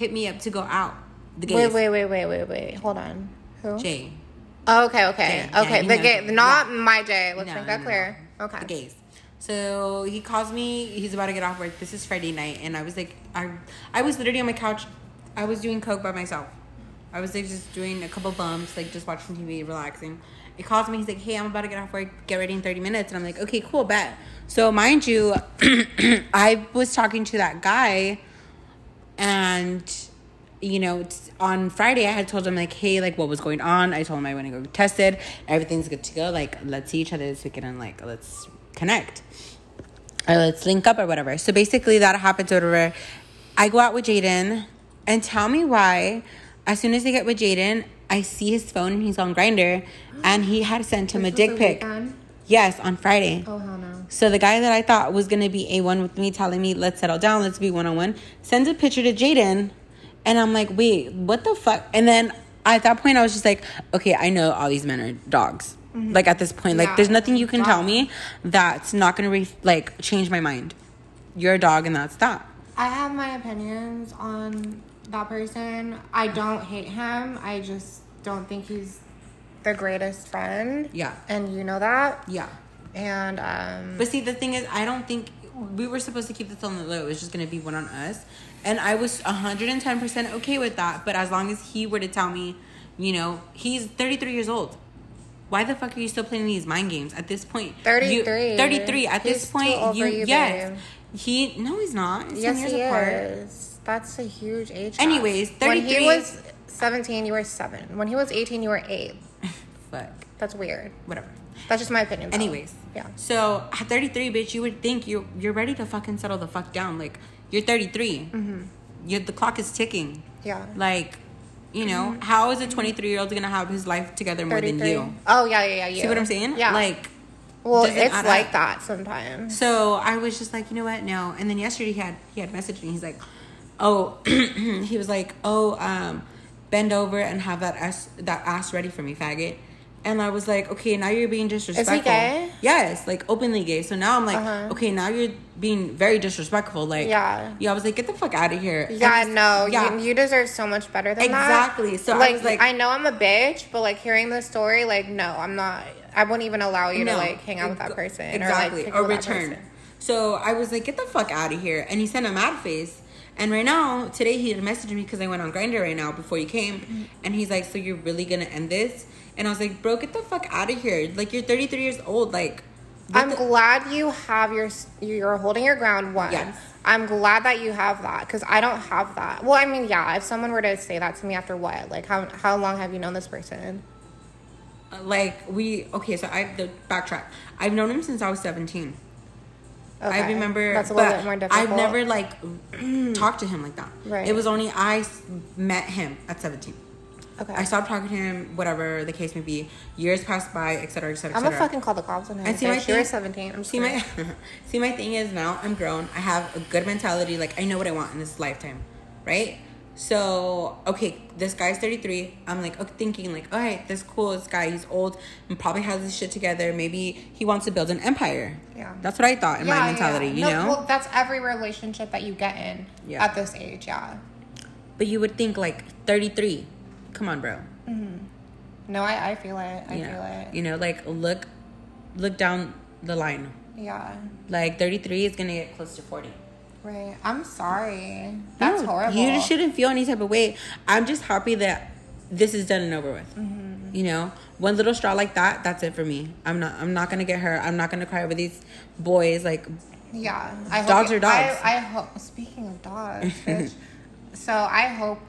hit me up to go out. The gays. Wait, wait, wait, wait, wait, wait. Hold on. Who? Jay. Oh, okay, okay, Jay, okay. you the gay, not Yeah. my Jay. Let's No, make that no, clear. no. Okay. The gays. So he calls me. He's about to get off work. This is Friday night, and I was like, I, I was literally on my couch. I was doing coke by myself. I was like just doing a couple bumps, like just watching TV, relaxing. He calls me. He's like, "Hey, I'm about to get off work. Get ready in 30 minutes." And I'm like, "Okay, cool, bet." So mind you, I was talking to that guy, and you know, it's- on Friday I had told him like, "Hey, like, what was going on?" I told him I want to go get tested. Everything's good to go. Like, let's see each other this weekend and like, let's connect or let's link up or whatever. So basically, that happens or whatever. I go out with Jaden, and tell me why. As soon as I get with Jaden, I see his phone and he's on Grindr, and he had sent him a dick pic. weekend? Yes, on Friday. Oh hell no. So the guy that I thought was gonna be a one with me, telling me let's settle down, let's be one on one, sends a picture to Jaden, and I'm like, wait, what the fuck? And then at that point, I was just like, okay, I know all these men are dogs. Mm-hmm. Like at this point, like there's nothing you can tell me that's not gonna re- like change my mind. You're a dog, and that's that. I have my opinions on that person. I don't hate him. I just don't think he's the greatest friend. Yeah. And you know that. Yeah. And um, But see, the thing is, I don't think we were supposed to keep this on the low. It was just gonna be one on us, and I was hundred and ten percent okay with that. But as long as he were to tell me, you know, he's thirty three years old. Why the fuck are you still playing these mind games at this point? you- 33. 33. At He's this point, you, you, yes. babe. He no, he's not. It's yes, 10 years he apart. is. That's a huge age. Anyways, When he was seventeen, you were seven. When he was eighteen, you were eight. Fuck, That's weird. whatever. That's just my opinion. though. Anyways, yeah. So at 33, bitch, you would think you're you're ready to fucking settle the fuck down. Like you're 33. Mm-hmm. you the clock is ticking. Yeah. Like, you know, how is a 23 year old gonna have his life together more than you? Oh yeah, yeah, yeah. You. See what I'm saying? Yeah. Like, well, doesn't it's like up. that sometimes. so I was just like, you know what? No. And then yesterday he had he had messaged me. He's like, oh, he was like, oh, um, bend over and have that ass that ass ready for me, faggot. And I was like, okay, now you're being disrespectful. gay? Yes, like openly gay. So now I'm like, Uh-huh. okay, now you're being very disrespectful. Like, Yeah. yeah. I was like, get the fuck out of here. Yeah, no, yeah. You, you deserve so much better than that. Exactly. So I like, was like- I know I'm a bitch, but like hearing this story, like, no, I'm not. I wouldn't even allow you to like hang out with that person exactly or like or return. So I was like, get the fuck out of here. And he sent a mad face. And right now, today he had messaged me because I went on Grindr right now before you came, Mm-hmm. and he's like, "So you're really gonna end this?" And I was like, "Bro, get the fuck out of here! Like you're 33 years old. Like, I'm the- glad you have your you're holding your ground. One, Yes. I'm glad that you have that because I don't have that. Well, I mean, yeah, if someone were to say that to me after what, like how how long have you known this person? like we okay. So I the backtrack. I've known him since I was 17. I remember, that's a little bit more difficult. I've never like talked to him like that. Right. It was only I met him at 17. Okay, I stopped talking to him, whatever the case may be. Years passed by, et cetera, et cetera, et I'm gonna fucking call the cops on him. And see my bitch. you were thing- 17. I'm See my see my thing is now I'm grown. I have a good mentality. Like I know what I want in this lifetime, right? So okay, this guy's 33. I'm like okay, thinking like, all right, this cool. This guy, he's old and probably has his shit together. Maybe he wants to build an empire. Yeah. that's what I thought in Yeah, my mentality. yeah. You No, know, well, that's every relationship that you get in Yeah. at this age. Yeah. but you would think like 33. Come on, bro. No, I, I feel it. I you feel know, it. you know, like look, look down the line. Yeah. Like 33 is gonna get close to 40. Right. I'm sorry. That's No, horrible. You just shouldn't feel any type of way. I'm just happy that this is done and over with. Mm-hmm. You know, one little straw like that, that's it for me. I'm not. I'm not gonna get hurt. I'm not gonna cry over these boys. Like, Yeah. I Dogs hope, are dogs. I, I hope. Speaking of dogs, bitch. so I hope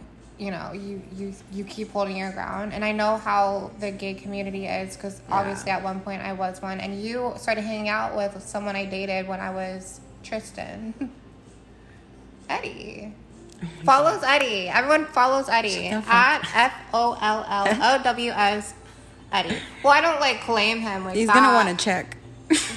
you know you you you keep holding your ground, and I know how the gay community is because obviously at one point I was one, and you started hanging out with someone I dated when I was Tristan. Eddie. Follows Eddie. Everyone follows Eddie Shut the fuck at F O L L O W S Eddie. Well, I don't like claim him like he's that. gonna want to check.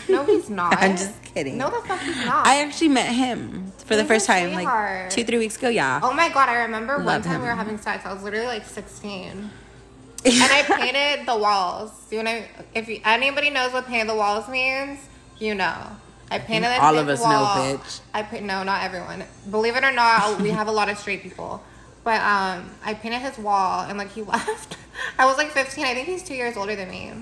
No, he's not. I'm just kidding. No, the fuck he's not. I actually met him for the first a time, like two, three weeks ago. Yeah. Oh my god, I remember one Love time we were having sex. I was literally like 16. and I painted the walls. You know, if you, anybody knows what painted the walls means, you know. I painted the All of fifth us know, wall. bitch. I put no, not everyone. Believe it or not, we have a lot of straight people. But um, I painted his wall, and like he left. I was like 15. I think he's two years older than me.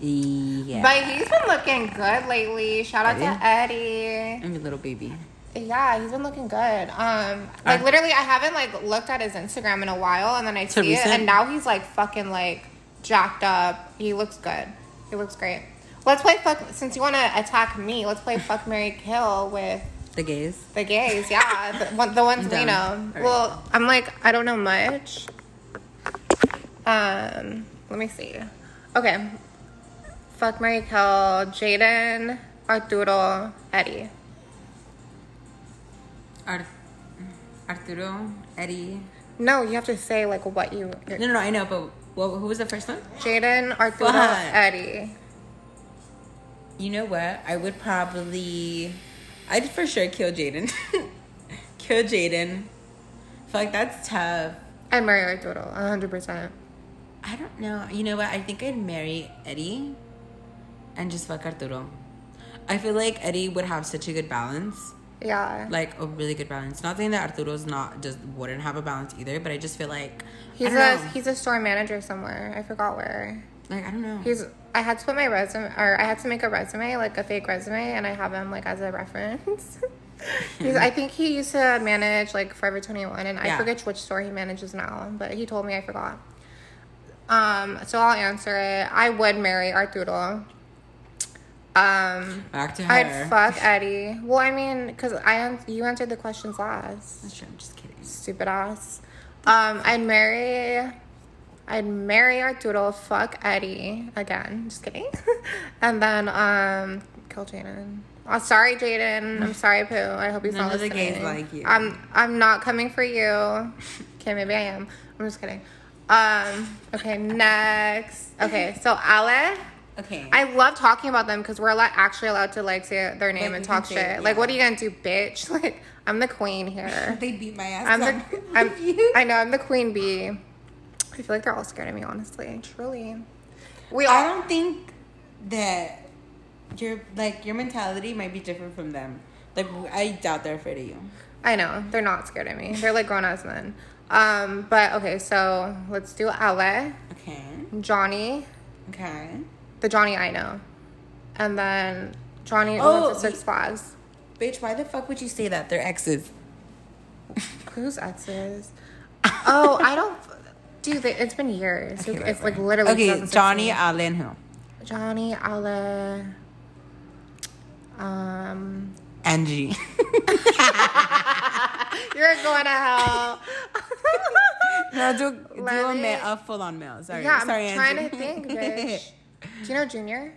Yeah. But he's been looking good lately. Shout out to Eddie. I'm a little baby. Yeah, he's been looking good. Um, like Uh, literally, I haven't like looked at his Instagram in a while, and then I see it, and now he's like fucking like jacked up. He looks good. He looks great. Let's play fuck. Since you want to attack me, let's play fuck Mary Kill with The gays. the gays. Yeah, the, one, the ones we know. right. Well, I'm like I don't know much. Um, let me see. Okay, fuck Mary Kill, Jaden, Arturo, Eddie. Ar- Arturo, Eddie. No, you have to say like what you. No, no, no, I know, but what, who was the first one? Jaden, Arturo. Eddie. You know what? I would probably, I'd for sure kill Jaden. kill Jaden. Fuck, that's tough. I'd marry Arturo, hundred percent. I don't know. You know what? I think I'd marry Eddie and just fuck Arturo. I feel like Eddie would have such a good balance. Yeah. Like a really good balance. Not saying that Arturo's not just wouldn't have a balance either, but I just feel like He's a know. he's a store manager somewhere. I forgot where. Like I don't know. He's. I had to put my resume, or I had to make a resume, like a fake resume, and I have him like as a reference. He's, I think he used to manage like Forever Twenty One, and I forget which store he manages now, but he told me I forgot. Um, so I'll answer it. I would marry Arturo. Um, Back to her. I'd fuck Eddie. Well, I mean, because I you answered the questions last. That's true. I'm just kidding. Stupid ass. Um, I'd marry. I'd marry Arturo. Fuck Eddie again. Just kidding. and then um, kill Jaden. Oh, sorry, Jaden. I'm sorry, Pooh. I hope he's None not of the gays like you. I'm I'm not coming for you. Okay, maybe I am. I'm just kidding. Um. Okay. Next. Okay. So Ale. Okay. I love talking about them because we're allowed, actually allowed to like say their name Like, and talk say it, shit. Like, what are you gonna do, bitch? Like, I'm the queen here. they beat my ass. I'm the. I'm, I know I'm the queen bee. I feel like they're all scared of me, honestly. Truly, we I all. don't think that your like your mentality might be different from them. Like I doubt they're afraid of you. I know they're not scared of me. They're like grown ass men. Um, but okay, so let's do Ale, Okay. Johnny, Okay. The Johnny I know, and then Johnny Oh, went to Six Flags. Bitch, why the fuck would you say that? They're exes. Who's exes? oh, I don't. Dude, it's been years. Okay, it's like literally. Okay, 2016. Johnny Allen who? Johnny, Allen. um, Angie. you're going to hell. no, do, do a, ma- a full on male. Sorry. yeah, I'm Sorry, trying Angie. to think, bitch. Do you know Junior?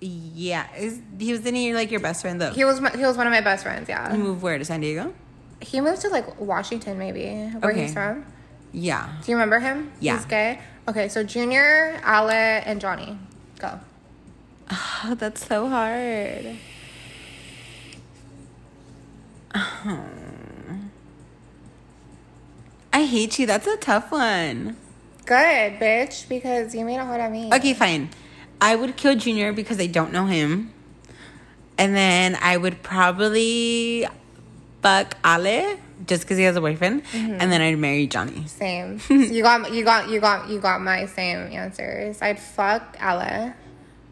yeah. Is, he was in here like your best friend though. He was my, he was one of my best friends. He Yeah, moved where to San Diego? he moved to like Washington, maybe where Okay. he's from. Yeah. Do you remember him? Yeah. he's gay. Okay, so Junior, Ale, and Johnny, go. Oh, that's so hard. Um, I hate you. That's a tough one. Good, bitch, because you made it hard on me. Okay, fine. I would kill Junior because I don't know him. And then I would probably fuck Ale just because he has a boyfriend. Mm-hmm. And then I'd marry Johnny. Same. you got you got you got you got my same answers. I'd fuck Ale.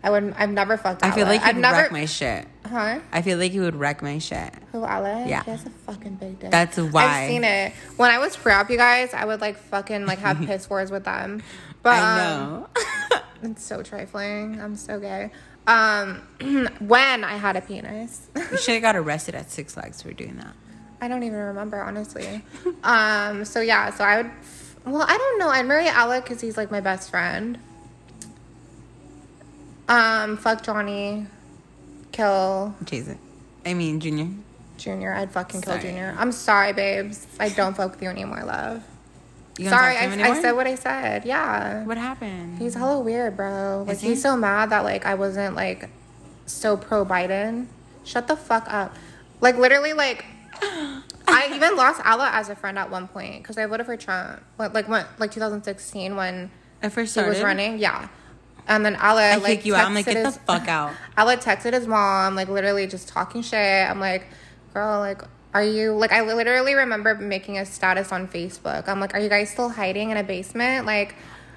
I would. I've never fucked. I feel like he'd I've never. wreck my shit. huh? I feel like he would wreck my shit. Who Ale? Yeah. He has a fucking big dick. That's why. I've seen it. When I was pre-op, you guys, I would like fucking like have piss wars with them. But I um, know. it's so trifling. I'm so gay. Um, when I had a penis, you should have got arrested at Six Flags for doing that. I don't even remember honestly. um, so yeah, so I would. Well, I don't know. I'd marry Alec because he's like my best friend. Um, fuck Johnny, kill Jason. I mean, Junior. Junior. I'd fucking kill Junior. I'm sorry, babes. I don't fuck with you anymore, love. You Sorry, I, I said what I said. Yeah. What happened? He's hella weird, bro. Like he? he's so mad that like I wasn't like so pro Biden. Shut the fuck up. Like literally, like I even lost Alla as a friend at one point because I voted for Trump. Like like when like 2016 when I first he started. was running. Yeah. And then Alla I like you out. I'm like, get the fuck out. Alla texted his mom, like literally just talking shit. I'm like, girl, like, are you like? I literally remember making a status on Facebook. I'm like, are you guys still hiding in a basement? Like,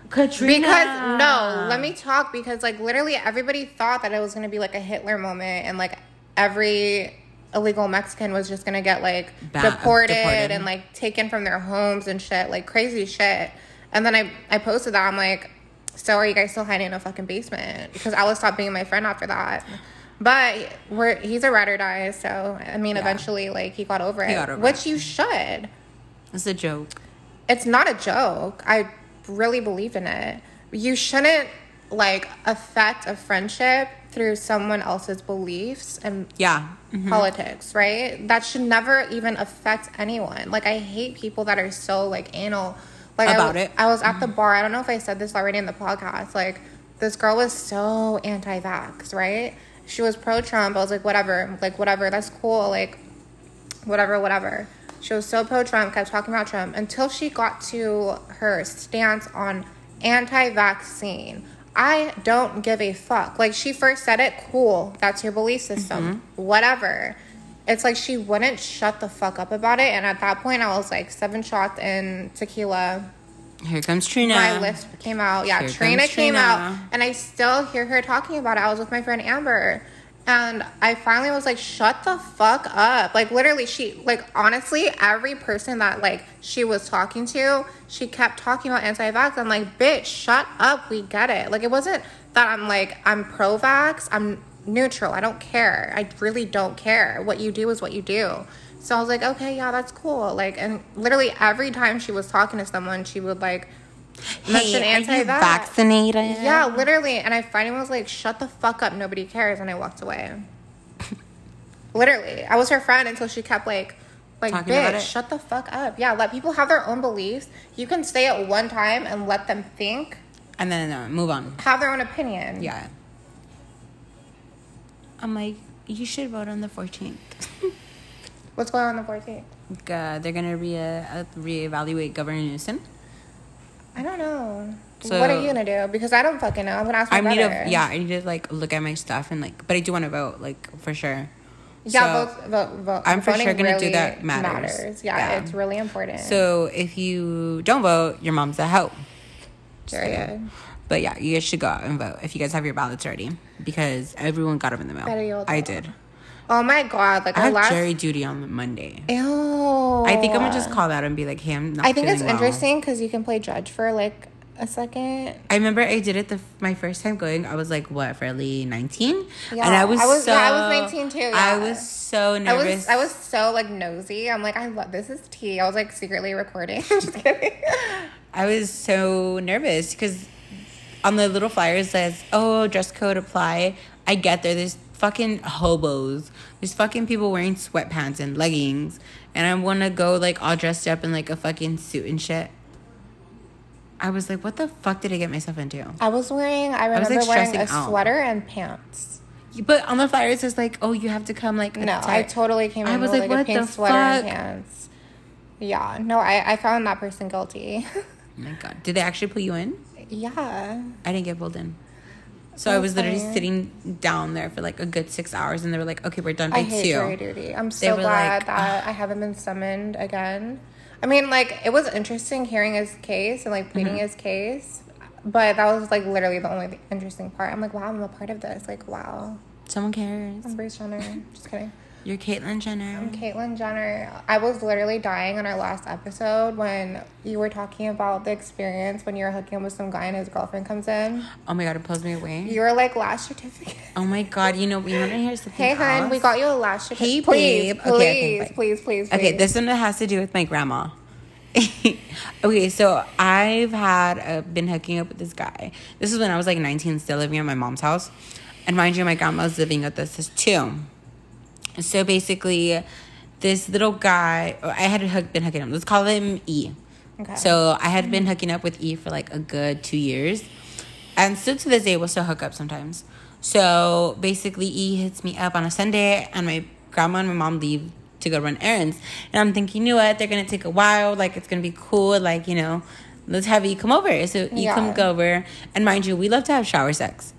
Katrina. because no, let me talk because like literally everybody thought that it was gonna be like a Hitler moment and like every illegal Mexican was just gonna get like Ba- deported, deported. and like taken from their homes and shit, like crazy shit. And then I I posted that I'm like, so are you guys still hiding in a fucking basement? Because I was stopped being my friend after that. But we're he's a ride or die, so I mean, Yeah. eventually, like he got over it, got over which you should It's a joke. it's not a joke. I really believe in it. You shouldn't like affect a friendship through someone else's beliefs and Yeah. Mm-hmm. politics, right? That should never even affect anyone. Like I hate people that are so like anal like About I, it. I was at the mm-hmm. bar. I don't know if I said this already in the podcast. Like this girl was so anti-vax, right? She was pro-Trump. I was like, whatever, like whatever, that's cool. Like whatever, whatever. She was so pro Trump, kept talking about Trump until she got to her stance on anti vaccine. I don't give a fuck. Like, she first said it, cool, that's your belief system, mm-hmm. whatever. It's like she wouldn't shut the fuck up about it. And at that point, I was like seven shots in tequila, Here comes Trina. my lisp came out. Yeah, Here Trina came Trina. out, and I still hear her talking about it. I was with my friend Amber, and I finally was like, "Shut the fuck up!" Like literally, she like honestly, every person that like she was talking to, she kept talking about anti-vax. I'm like, "Bitch, shut up. We get it." Like it wasn't that I'm like I'm pro-vax. I'm neutral. I don't care. I really don't care. What you do is what you do. So I was like, okay, yeah, that's cool. Like, and literally every time she was talking to someone, she would like mention Hey, anti-vax. vaccinated? Yeah, literally. And I finally was like, shut the fuck up. Nobody cares. And I walked away. literally. I was her friend until she kept like, like, Talking bitch, shut the fuck up. Yeah, let people have their own beliefs. You can say it one time and let them think, And then uh, move on. have their own opinion. Yeah. I'm like, you should vote on the 14th. What's going on the 14th? uh, they're gonna re uh, reevaluate Governor Newsom. I don't know. So- what are you gonna do? Because I don't fucking know. I'm gonna ask my I need brother. to, yeah, I need to like look at my stuff and like, but I do want to vote, like for sure. Yeah, So- vote, vote, vote. I'm for Voting sure gonna do that matters. Yeah, Yeah. it's really important. So if you don't vote, your mom's a hoe. Period. But yeah, you guys should go out and vote if you guys have your ballots ready because everyone got them in the mail. I did. Oh my god! Like I have last. jury duty on Monday. Ew. I think I'm gonna just call that and be like, "Hey, I'm not." I think it's well." interesting because you can play judge for like a second. I remember I did it the my first time going. I was like, what, fairly 19? Yeah, and I was, I was- so. yeah, I was 19 too, I was so I nervous. was I was so like nosy. I'm like, I love this is tea. I was like secretly recording. just kidding. I was so nervous because on the little flyer says, "Oh, dress code apply." I get there. There's fucking hobos. There's fucking people wearing sweatpants and leggings, and I want to go like all dressed up in like a fucking suit and shit. I was like, "What the fuck did I get myself into?" I was wearing. I was, remember like, wearing a out. sweater and pants. But on the flyer it says like, "Oh, you have to come like." No, I totally came I was with like, like, "What a pink the sweater and fuck?" pants. Yeah, no, I, I found that person guilty. Oh my god! Did they actually put you in? Yeah. I didn't get pulled in. So I That's was literally sitting down there for like a good six hours, and they were like, "Okay, we're done by I hate two. jury duty. I'm so glad like, that I haven't been summoned again. I mean, like it was interesting hearing his case and like pleading Mm-hmm. his case, but that was like literally the only interesting part. I'm like, wow, I'm a part of this. Like, wow, Someone cares. I'm Bruce Jenner. Just kidding. You're Caitlyn Jenner. I'm Caitlyn Jenner. I was literally dying on our last episode when you were talking about the experience when you were hooking up with some guy and his girlfriend comes in. Oh my god, it pulls me away. You were like last certificate. Oh my god, you know, you want to hear something? Hey, hun, else? we got you a last certificate. Hey, please, babe. please, Okay, okay, please, please, please. Okay, this one has to do with my grandma. okay, so I've had uh, been hooking up with this guy. This is when I was like 19, still living at my mom's house, and mind you, my grandma was living with us too. So basically, this little guy, I had hook, been hooking up. Let's call him E. Okay. So I had been hooking up with E for like a good two years, and still to this day, we'll still hook up sometimes. So basically, E hits me up on a Sunday, and my grandma and my mom leave to go run errands. And I'm thinking, you know what? They're gonna take a while. Like it's gonna be cool. Like you know, let's have E come over. So E Yeah. comes over, and mind you, we love to have shower sex.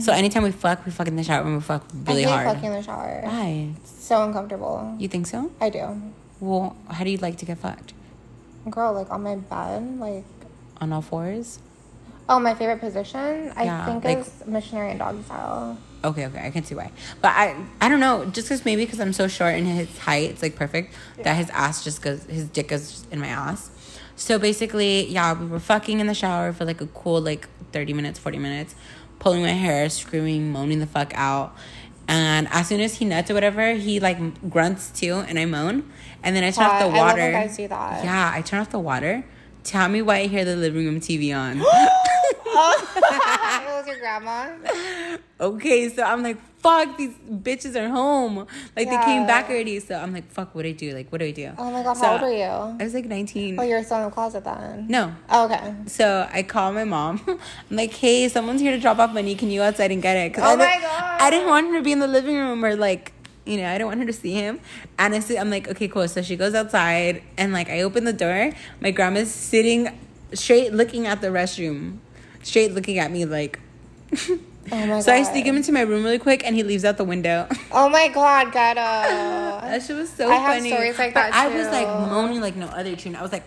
So anytime we fuck, we fuck in the shower and we fuck really Mm-hmm. I hate hard. fucking in the shower. Why? So uncomfortable. You think so? I do. Well, how do you like to get fucked? Girl, like on my bed, like On all fours? oh, my favorite position, I Yeah, think like- is missionary and doggy style. Okay, okay, I can see why. But I, I don't know. Just because maybe because I'm so short and his height, it's like perfect that his ass just goes, his dick goes in my ass. So basically, yeah, we were fucking in the shower for like a cool like thirty minutes, forty minutes, pulling my hair, screaming, moaning the fuck out. And as soon as he nuts or whatever, he like grunts too, and I moan. And then I turn off Hot. the I love water. when guys do that. Yeah, I turn off the water. Tell me why I hear the living room TV on. it was your grandma. okay, so I'm like, fuck, these bitches are home. Like they came back already. So I'm like, fuck, what do I do? Like, what do I do? Oh my god, So, how old are you? I was like 19. Oh, you were still in the closet then. no. Oh, okay. So I call my mom. I'm like, hey, someone's here to drop off money. Can you go outside and get it? Oh I my God. I didn't want her to be in the living room or like, you know, I don't want her to see him. Honestly, I'm like, okay, cool. So she goes outside and like I open the door. My grandma's sitting straight looking at the restroom, straight looking at me like, Oh my so I sneak him into my room really quick, and he leaves out the window. Oh my god, ghetto. that shit was so I have stories like But that, I was like moaning like no other tune. I was like,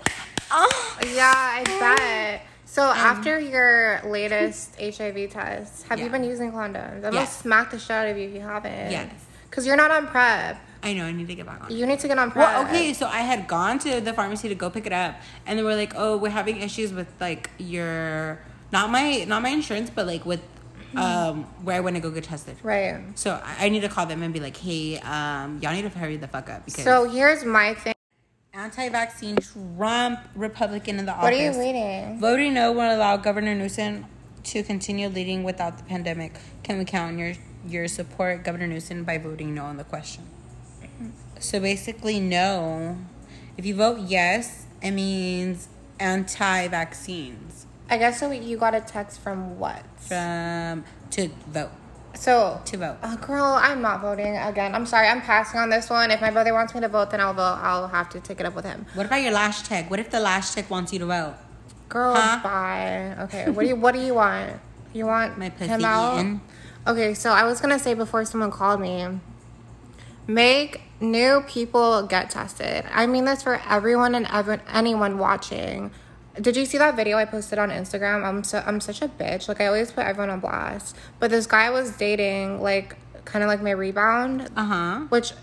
oh. yeah, I bet. So um, after your latest HIV test, have you been using condoms? I'm gonna smack the shit out of you if you haven't. Yes. Because you're not on prep. I know I need to get back on. You need to get on prep. Well, okay, so I had gone to the pharmacy to go pick it up, and they were like, "Oh, we're having issues with like your not my not my insurance, but like with um where I want to go get tested." Right. So I I need to call them and be like, "Hey, um, y'all need to hurry the fuck up because So here's my thing. anti-vaccine Trump Republican in the office. What are you reading? Voting no will allow Governor Newsom to continue leading without the pandemic. Can we count on your your support, Governor Newsom, by voting no on the question? So basically, no. If you vote yes, it means anti-vaccines I guess so. You got a text from what? from to vote So, to vote. uh, girl, I'm not voting again. I'm sorry. I'm passing on this one. If my brother wants me to vote, then I'll vote. I'll have to take it up with him. What about your last check? What if the last check wants you to vote? Girl, Huh? bye. Okay. What do you What do you want? You want My pussy him out? eaten. Okay. So I was gonna say before someone called me, make new people get tested. I mean this for everyone and ever, anyone watching. Did you see that video I posted on Instagram? I'm so I'm such a bitch. Like I always put everyone on blast. But this guy I was dating, like kind of like my rebound, Uh huh. which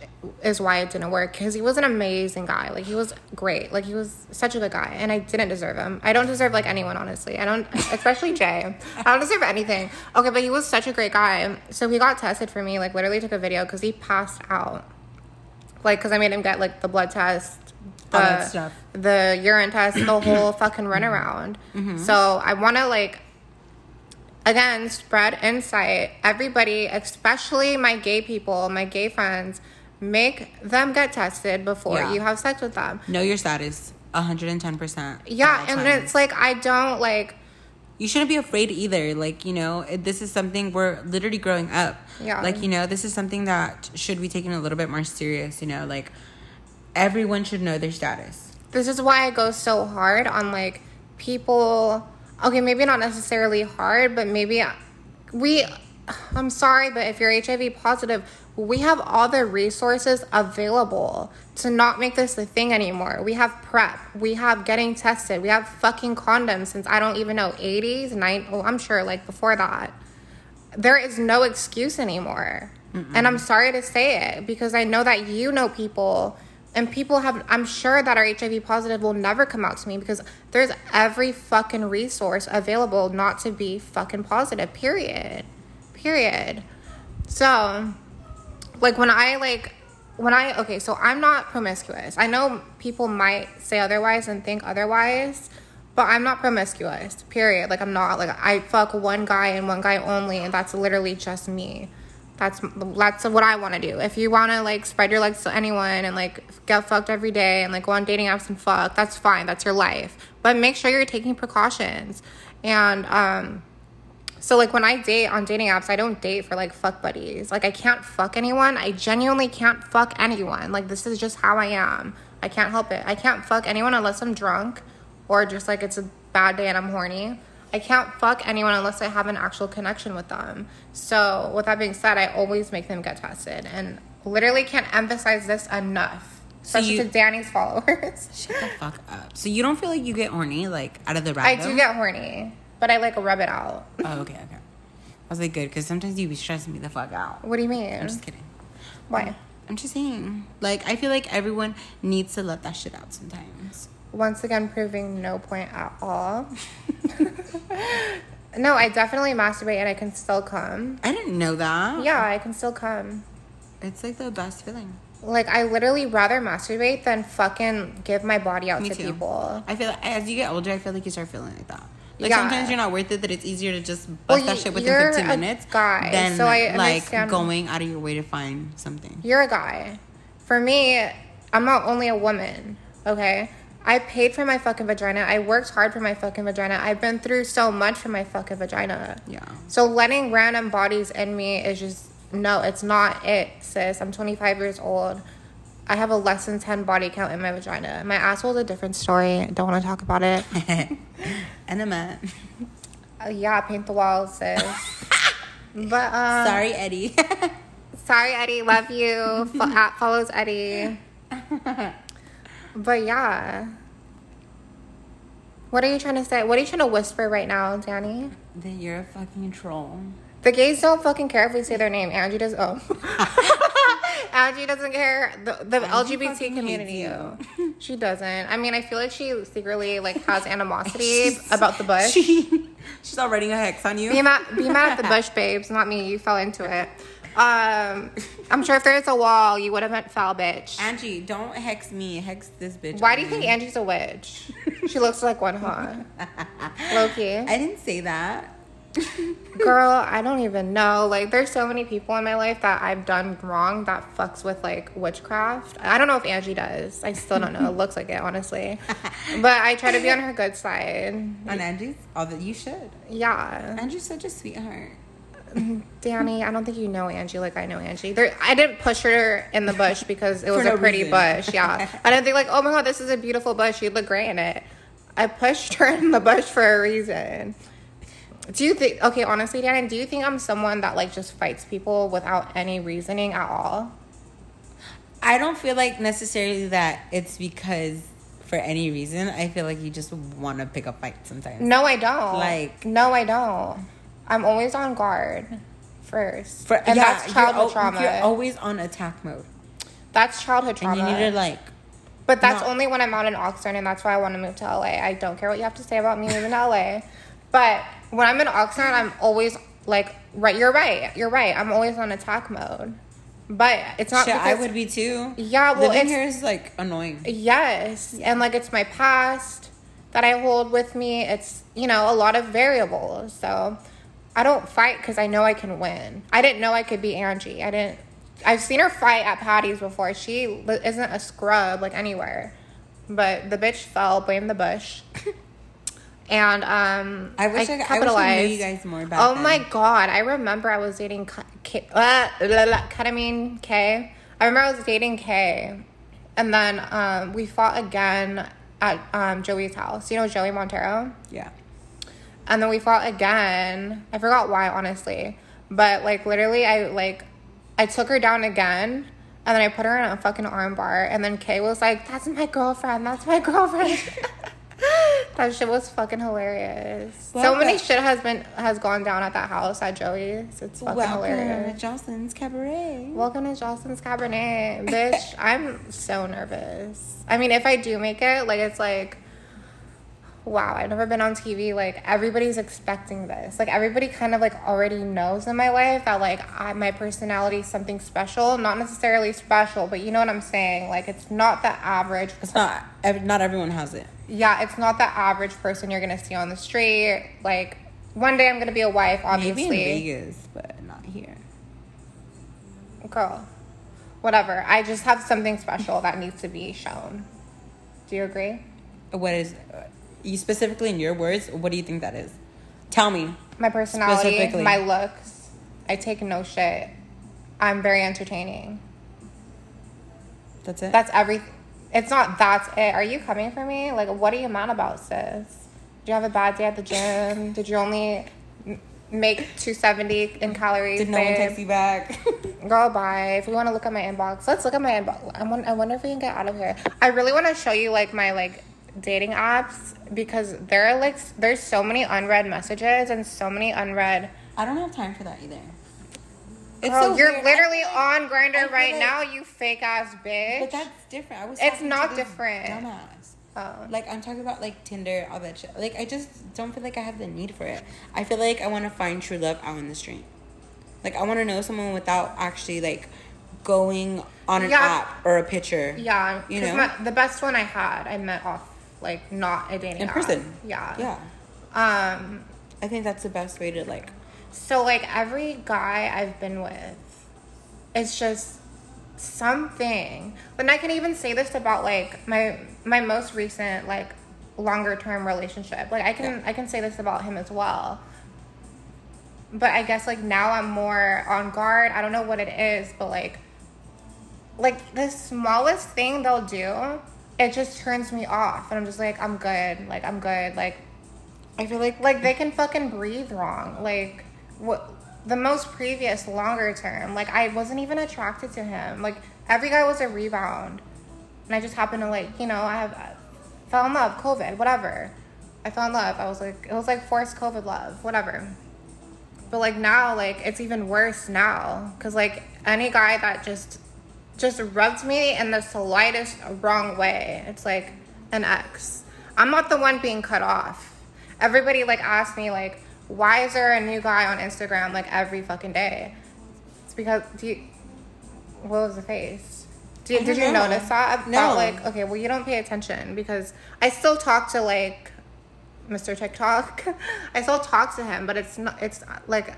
is why it didn't work because he was an amazing guy. Like he was great. Like he was such a good guy, and I didn't deserve him. I don't deserve like anyone, honestly. I don't, especially Jay. I don't deserve anything. Okay, but he was such a great guy. So he got tested for me. Like literally took a video because he passed out. Like because I made him get like the blood test. The, All that stuff. the urine test, the whole fucking runaround. Mm-hmm. So I want to like again spread insight everybody especially my gay people my gay friends make them get tested before Yeah. you have sex with them Know your status. 110%. yeah and times. it's like i don't like you shouldn't be afraid either like you know this is something we're literally growing up Yeah. like you know this is something that should be taken a little bit more serious you know like everyone should know their status. This is why i go so hard on like people. Okay maybe not necessarily hard but maybe we i'm sorry but if you're hiv positive we have all the resources available to not make this a thing anymore. We have prep. We have getting tested. We have fucking condoms since i don't even know 80s 90s well i'm sure like before that. There is no excuse anymore. And I'm sorry to say it because I know that you know people and people have I'm sure that are HIV positive will never come out to me because there's every fucking resource available not to be fucking positive. Period. Period. So like when I like when I okay, so I'm not promiscuous. I know people might say otherwise and think otherwise, but I'm not promiscuous. Period. Like I'm not like I fuck one guy and one guy only, and that's literally just me. That's that's what I want to do. If you want to like spread your legs to anyone and like get fucked every day and like go on dating apps and fuck, that's fine. That's your life. But make sure you're taking precautions. And um so like when I date on dating apps, I don't date for like fuck buddies. Like I can't fuck anyone. I genuinely can't fuck anyone. Like this is just how I am. I can't help it. I can't fuck anyone unless I'm drunk or just like it's a bad day and I'm horny. I can't fuck anyone unless I have an actual connection with them. So with that being said, I always make them get tested and literally can't emphasize this enough. So Especially you- to Danny's followers. shut the fuck up so you don't feel like you get horny like out of the I rabbit do get horny, but I like rub it out. oh okay okay i was like good because sometimes you be stressing me the fuck out What do you mean? i'm just kidding Why? i'm just saying like i feel like everyone needs to let that shit out sometimes once again proving no point at all. no, I definitely masturbate and I can still come. i didn't know that Yeah, I can still come. it's like the best feeling Like I literally rather masturbate than fucking give my body out Me to too. people. I feel like as you get older, I feel like you start feeling like that. Like Yeah. sometimes you're not worth it. That it's easier to just Well, bust that you- shit within you're 15 a minutes guy, than so I like understand. going out of your way to find something. You're a guy. For me, I'm not only a woman, okay? I paid for my fucking vagina. I worked hard for my fucking vagina. I've been through so much for my fucking vagina. Yeah. So letting random bodies in me is just no, it's not it, sis. I'm 25 years old. I have a less than 10 body count in my vagina. My asshole's a different story. I don't want to talk about it. at Uh, yeah, paint the walls, sis. But um, Sorry, Eddie. sorry, Eddie. Love you. At follows Eddie. But yeah. What are you trying to say? What are you trying to whisper right now, Danny? That you're a fucking troll. The gays don't fucking care if we say their name. Angie does. Oh, Angie doesn't care. The, the LGBT community. She doesn't. I mean, I feel like she secretly like has animosity about the bush. She, she's already a hex on you. Be mad, be mad at the bush, babes, not me. You fell into it. Um, I'm sure if there was a wall, you would have meant foul, bitch. Angie, don't hex me. Hex this bitch. Why do you think Angie's a witch? She looks like one, huh? Loki. I didn't say that. Girl, I don't even know. Like, there's so many people in my life that I've done wrong that fucks with like witchcraft. I don't know if Angie does. I still don't know. It looks like it, honestly. But I try to be on her good side. On Angie's, all that you should. Yeah. Angie's such a sweetheart. Danny, I don't think you know Angie like I know Angie. There, I didn't push her in the bush because it was For a pretty reason. bush. Yeah, I didn't think like, oh my god, this is a beautiful bush. You'd look great in it. I pushed her in the bush for a reason. Do you think? Okay, honestly, Danny, do you think I'm someone that like just fights people without any reasoning at all? I don't feel like necessarily that it's because for any reason. I feel like you just want to pick a fight sometimes. No, I don't. Like- no, I don't. I'm always on guard first, For, and yeah, that's childhood you're, trauma. You're always on attack mode, that's childhood and trauma. you need to like. But that's Not- only when I'm out in Oxnard, and that's why I want to move to LA. I don't care what you have to say about me moving to LA. But when I'm in Oxnard, I'm always like, right, you're right, you're right. I'm always on attack mode. But it's not Shit, I would be too. Yeah, well, living it's- here is like annoying. Yes, and like it's my past that I hold with me. It's you know a lot of variables. So I don't fight because I know I can win. I didn't know I could be Angie. I didn't. I've seen her fight at Patty's before. She isn't a scrub like anywhere, but the bitch fell. Blame the bush. And um, I wish I, I, wish I knew you guys more about. Oh my god! I remember I was dating K, K, uh, ketamine K. I remember I was dating K, and then um, we fought again at um, Joey's house. You know Joey Montero, Yeah. And then we fought again. I forgot why, honestly, but like literally, I like I took her down again. And then I put her in a fucking armbar, and then Kay was like, "That's my girlfriend. That's my girlfriend." that shit was fucking hilarious. so many shit has been has gone down at that house at Joey's. It's fucking hilarious. Welcome to hilarious. Joseline's Cabaret. Welcome to Joseline's Cabaret, bitch. I'm so nervous. I mean, if I do make it, like it's like, wow, I've never been on TV. Like everybody's expecting this. Like everybody kind of like already knows in my life that like I, my personality is something special. Not necessarily special, but you know what I'm saying. Like it's not the average. It's not. ev- Not everyone has it. Yeah, it's not the average person you're gonna see on the street. Like one day I'm gonna be a wife, obviously. Maybe in Vegas, but not here. Girl, whatever. I just have something special that needs to be shown. Do you agree? What is you specifically in your words? What do you think that is? Tell me. My personality, my looks. I take no shit. I'm very entertaining. That's it. That's every. It's not that's it. Are you coming for me? Like, what are you mad about, sis? Did you have a bad day at the gym? Did you only make 270 in calories? Did no one babe? text you back? Girl, bye. If we want to look at my inbox, let's look at my inbox. I, want, I wonder if we can get out of here. I really want to show you like my like dating apps because there are like there's so many unread messages and so many unread. I don't have time for that either. It's so you're weird. Literally on Grindr right like- now, you fake ass bitch. But that's different. I was. It's not different. Dumbass. oh. Like I'm talking about like Tinder, all that shit. Like I just don't feel like I have the need for it. I feel like I want to find true love out in the street. Like I want to know someone without actually like going on an Yeah. app or a picture. Yeah, you know? my, the best one I had, I met off like not a dating In app. person. Yeah. Yeah. Um. I think that's the best way to like. So like every guy I've been with, it's just something. But I can even say this about like my my most recent like longer term relationship. Like I can Yeah. I can say this about him as well. But I guess like now I'm more on guard. I don't know what it is, but like like the smallest thing they'll do, it just turns me off and I'm just like I'm good. Like I'm good. Like I feel like like they can fucking breathe wrong. Like what the most previous longer term. Like I wasn't even attracted to him. Like every guy was a rebound, and I just happened to like you know I have I fell in love, COVID, whatever. I fell in love. I was like it was like forced COVID love, whatever. But like now, like it's even worse now because like any guy that just just rubs me in the slightest wrong way, it's like an ex. I'm not the one being cut off. Everybody like asks me like, why is there a new guy on Instagram like every fucking day? It's because do you, what was the face? I Did, did you know. notice that? No. That, like okay, well you don't pay attention because I still talk to like Mr. TikTok. I still talk to him, but it's not. It's like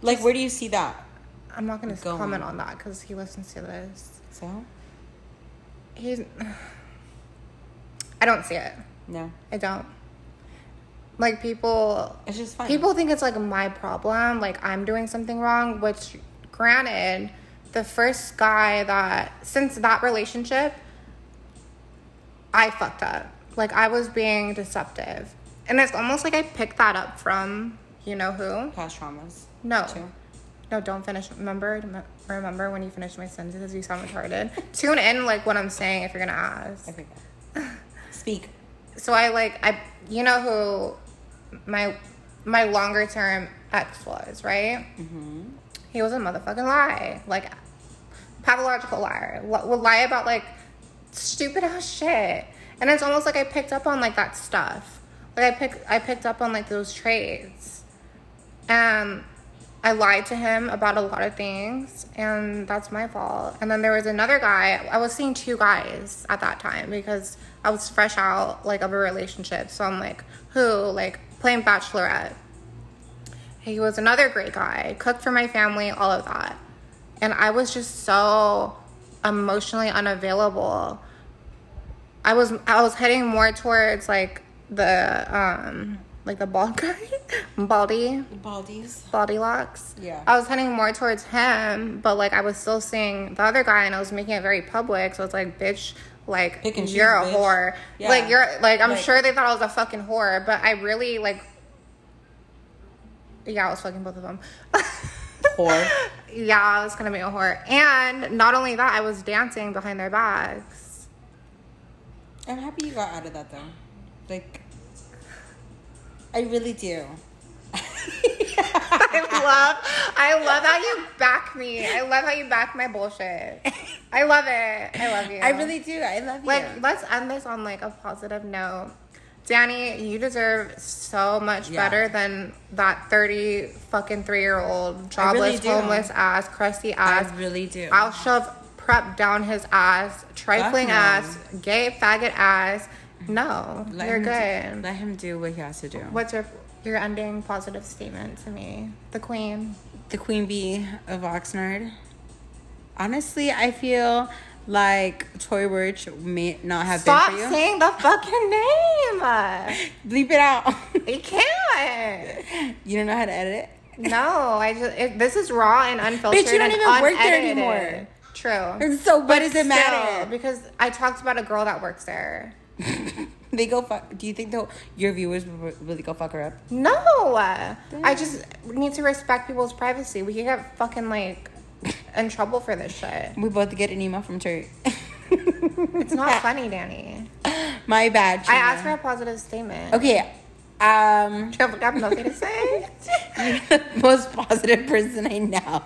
Like, where do you see that? I'm not gonna Go comment on. on that because he listens to this. So He's. I don't see it. no, I don't. Like people, it's just fun. people think it's like my problem. Like I'm doing something wrong. Which, granted, the first guy that since that relationship, I fucked up. Like I was being deceptive, and it's almost like I picked that up from you know who. past traumas. No. Too. No, don't finish. Remember, remember when you finish my sentences, you sound retarded. Tune in, like what I'm saying, if you're gonna ask. Okay. Speak. So I like I, you know who, my, my longer term ex was right. Mm-hmm. He was a motherfucking lie, like, pathological liar. Li- Would lie about like stupid ass shit, and it's almost like I picked up on like that stuff. Like I picked, I picked up on like those traits, and I lied to him about a lot of things, and that's my fault. And then there was another guy. I was seeing two guys at that time because I was fresh out like of a relationship. So I'm like, who like playing bachelorette. He was another great guy, cooked for my family, all of that. And I was just so emotionally unavailable. I was I was heading more towards like the um like the bald guy, baldy, Baldies. baldy locks. Yeah. I was heading more towards him, but like I was still seeing the other guy, and I was making it very public. So it's like, bitch, like you're choose, a bitch. whore. Yeah. Like you're like I'm Like- sure they thought I was a fucking whore, but I really like. Yeah, I was fucking both of them. Whore. yeah, I was gonna be a whore, and not only that, I was dancing behind their backs. I'm happy you got out of that though. Like, I really do. I love, I love how you back me. I love how you back my bullshit. I love it. I love you. I really do. I love you. Like, let's end this on like a positive note. Danny, you deserve so much Yeah. better than that thirty fucking three year old I really jobless, homeless ass, crusty ass. I really do. I'll shove prep down his ass, trifling ass, gay faggot ass. No, Let you're good. Do, let him do what he has to do. What's your your ending positive statement to me, the queen? the queen bee of Oxnard. Honestly, I feel like Toy Birch may not have Stop been for you. saying the fucking name. Bleep it out. You can't. you don't know how to edit it. No, I just it, this is raw and unfiltered. Bitch, you don't even work there unedited. anymore. True. So what But does it matter? Because I talked about a girl that works there. they go fuck. Do you think though your viewers will really go fuck her up? No, I just need to respect people's privacy. We could get fucking like in trouble for this shit. We both get an email from Terry. It's not funny, Danny. My bad. I asked for a positive statement. Okay. Um, Do you have, have nothing to say? you're the most positive person I know.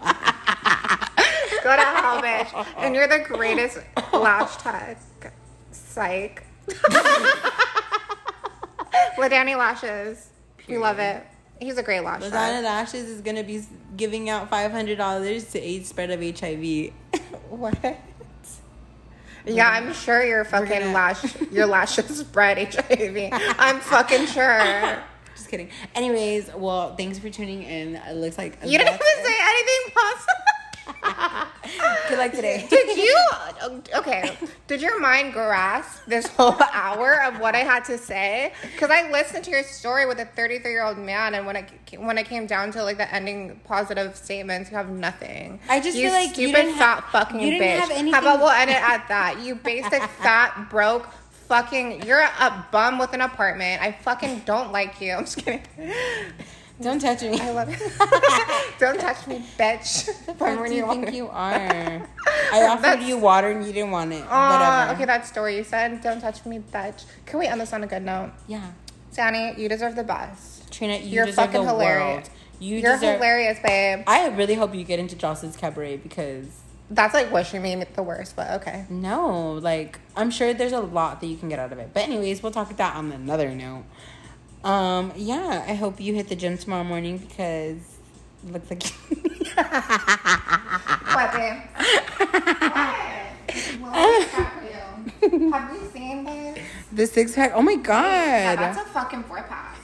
Go to hell, bitch. And you're the greatest lash tech. Psych. LaDanny Lashes. We love it. He's a great lash Lasagna. Lashes is gonna be giving out five hundred dollars to aid spread of HIV. What? Yeah, I'm sure your fucking gonna- lash, your lashes spread HIV. I'm fucking sure. Just kidding. Anyways, well, thanks for tuning in. It looks like You didn't even say anything positive. Good luck today. Did you? Okay. Did your mind grasp this whole hour of what I had to say? Because I listened to your story with a 33 year old man, and when it when it came down to like the ending positive statements, you have nothing. I just you feel like you stupid didn't fat have- fucking you bitch. How about we'll end it at that? You basic fat broke. Fucking, you're a bum with an apartment. I fucking don't like you. I'm just kidding. Don't touch me. I love it. Don't touch me, bitch. What do you think you are? I offered That's- you water and you didn't want it. Okay, that story you said. Don't touch me, bitch. Can we end this on a good note? Yeah. Danny, you deserve the best. Trina, you You're deserve fucking hilarious. world. You You're deserve. hilarious, babe. I really hope you get into Joseline's Cabaret because That's like wishing me the worst, but okay. no, like I'm sure there's a lot that you can get out of it. But anyways, we'll talk about that on another note. Um, yeah, I hope you hit the gym tomorrow morning because it looks like What, babe? what? Well, I got for you. Have you seen this? the six pack. Oh my god. Yeah, that's a fucking four pack.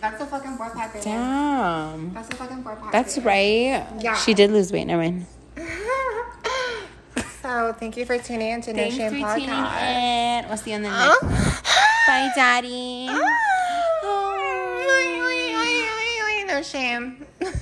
That's a fucking four pack, baby. Damn. That's a fucking four pack. That's baby. right. Yeah. She did lose weight. Never mind. so thank you for tuning in to No Shame Podcast. in. We'll see you on the next. Bye, Daddy no shame.